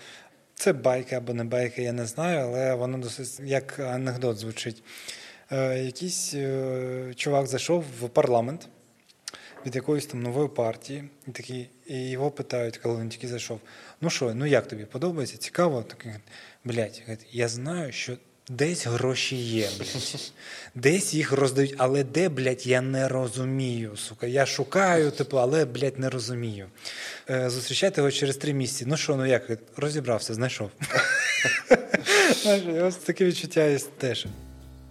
це байка або не байка, я не знаю, але воно досить як анекдот звучить. Е, якийсь е, чувак зайшов в парламент від якоїсь там нової партії, і такий, і його питають, коли він тільки зайшов: ну що, ну як тобі подобається? Цікаво? Такий, блядь, я знаю, що десь гроші є, блядь. Десь їх роздають, але де, блядь, я не розумію. Сука. Я шукаю, типу, але, блядь, не розумію. Е, зустрічайте його через три місяці. Ну що, ну як? Розібрався, знайшов. Ось таке відчуття є теж.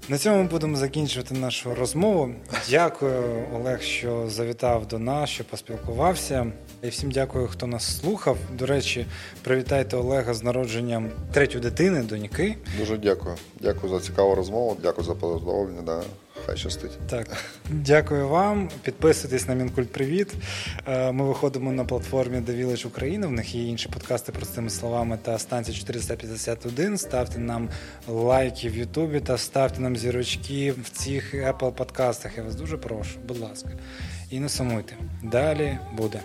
На цьому будемо закінчувати нашу розмову. Дякую, Олег, що завітав до нас, що поспілкувався. І всім дякую, хто нас слухав. До речі, привітайте Олега з народженням третьої дитини, доньки. Дуже дякую. Дякую за цікаву розмову, дякую за поздоровлення. Да. Хай щастить. Так, дякую вам. Підписуйтесь на Мінкульт Привіт. Е, Ми виходимо на платформі The Village Україна. В них є інші подкасти простими словами та станція 451. Ставте нам лайки в Ютубі та ставте нам зірочки в цих Apple подкастах. Я вас дуже прошу, будь ласка. І не сумуйте. Далі буде.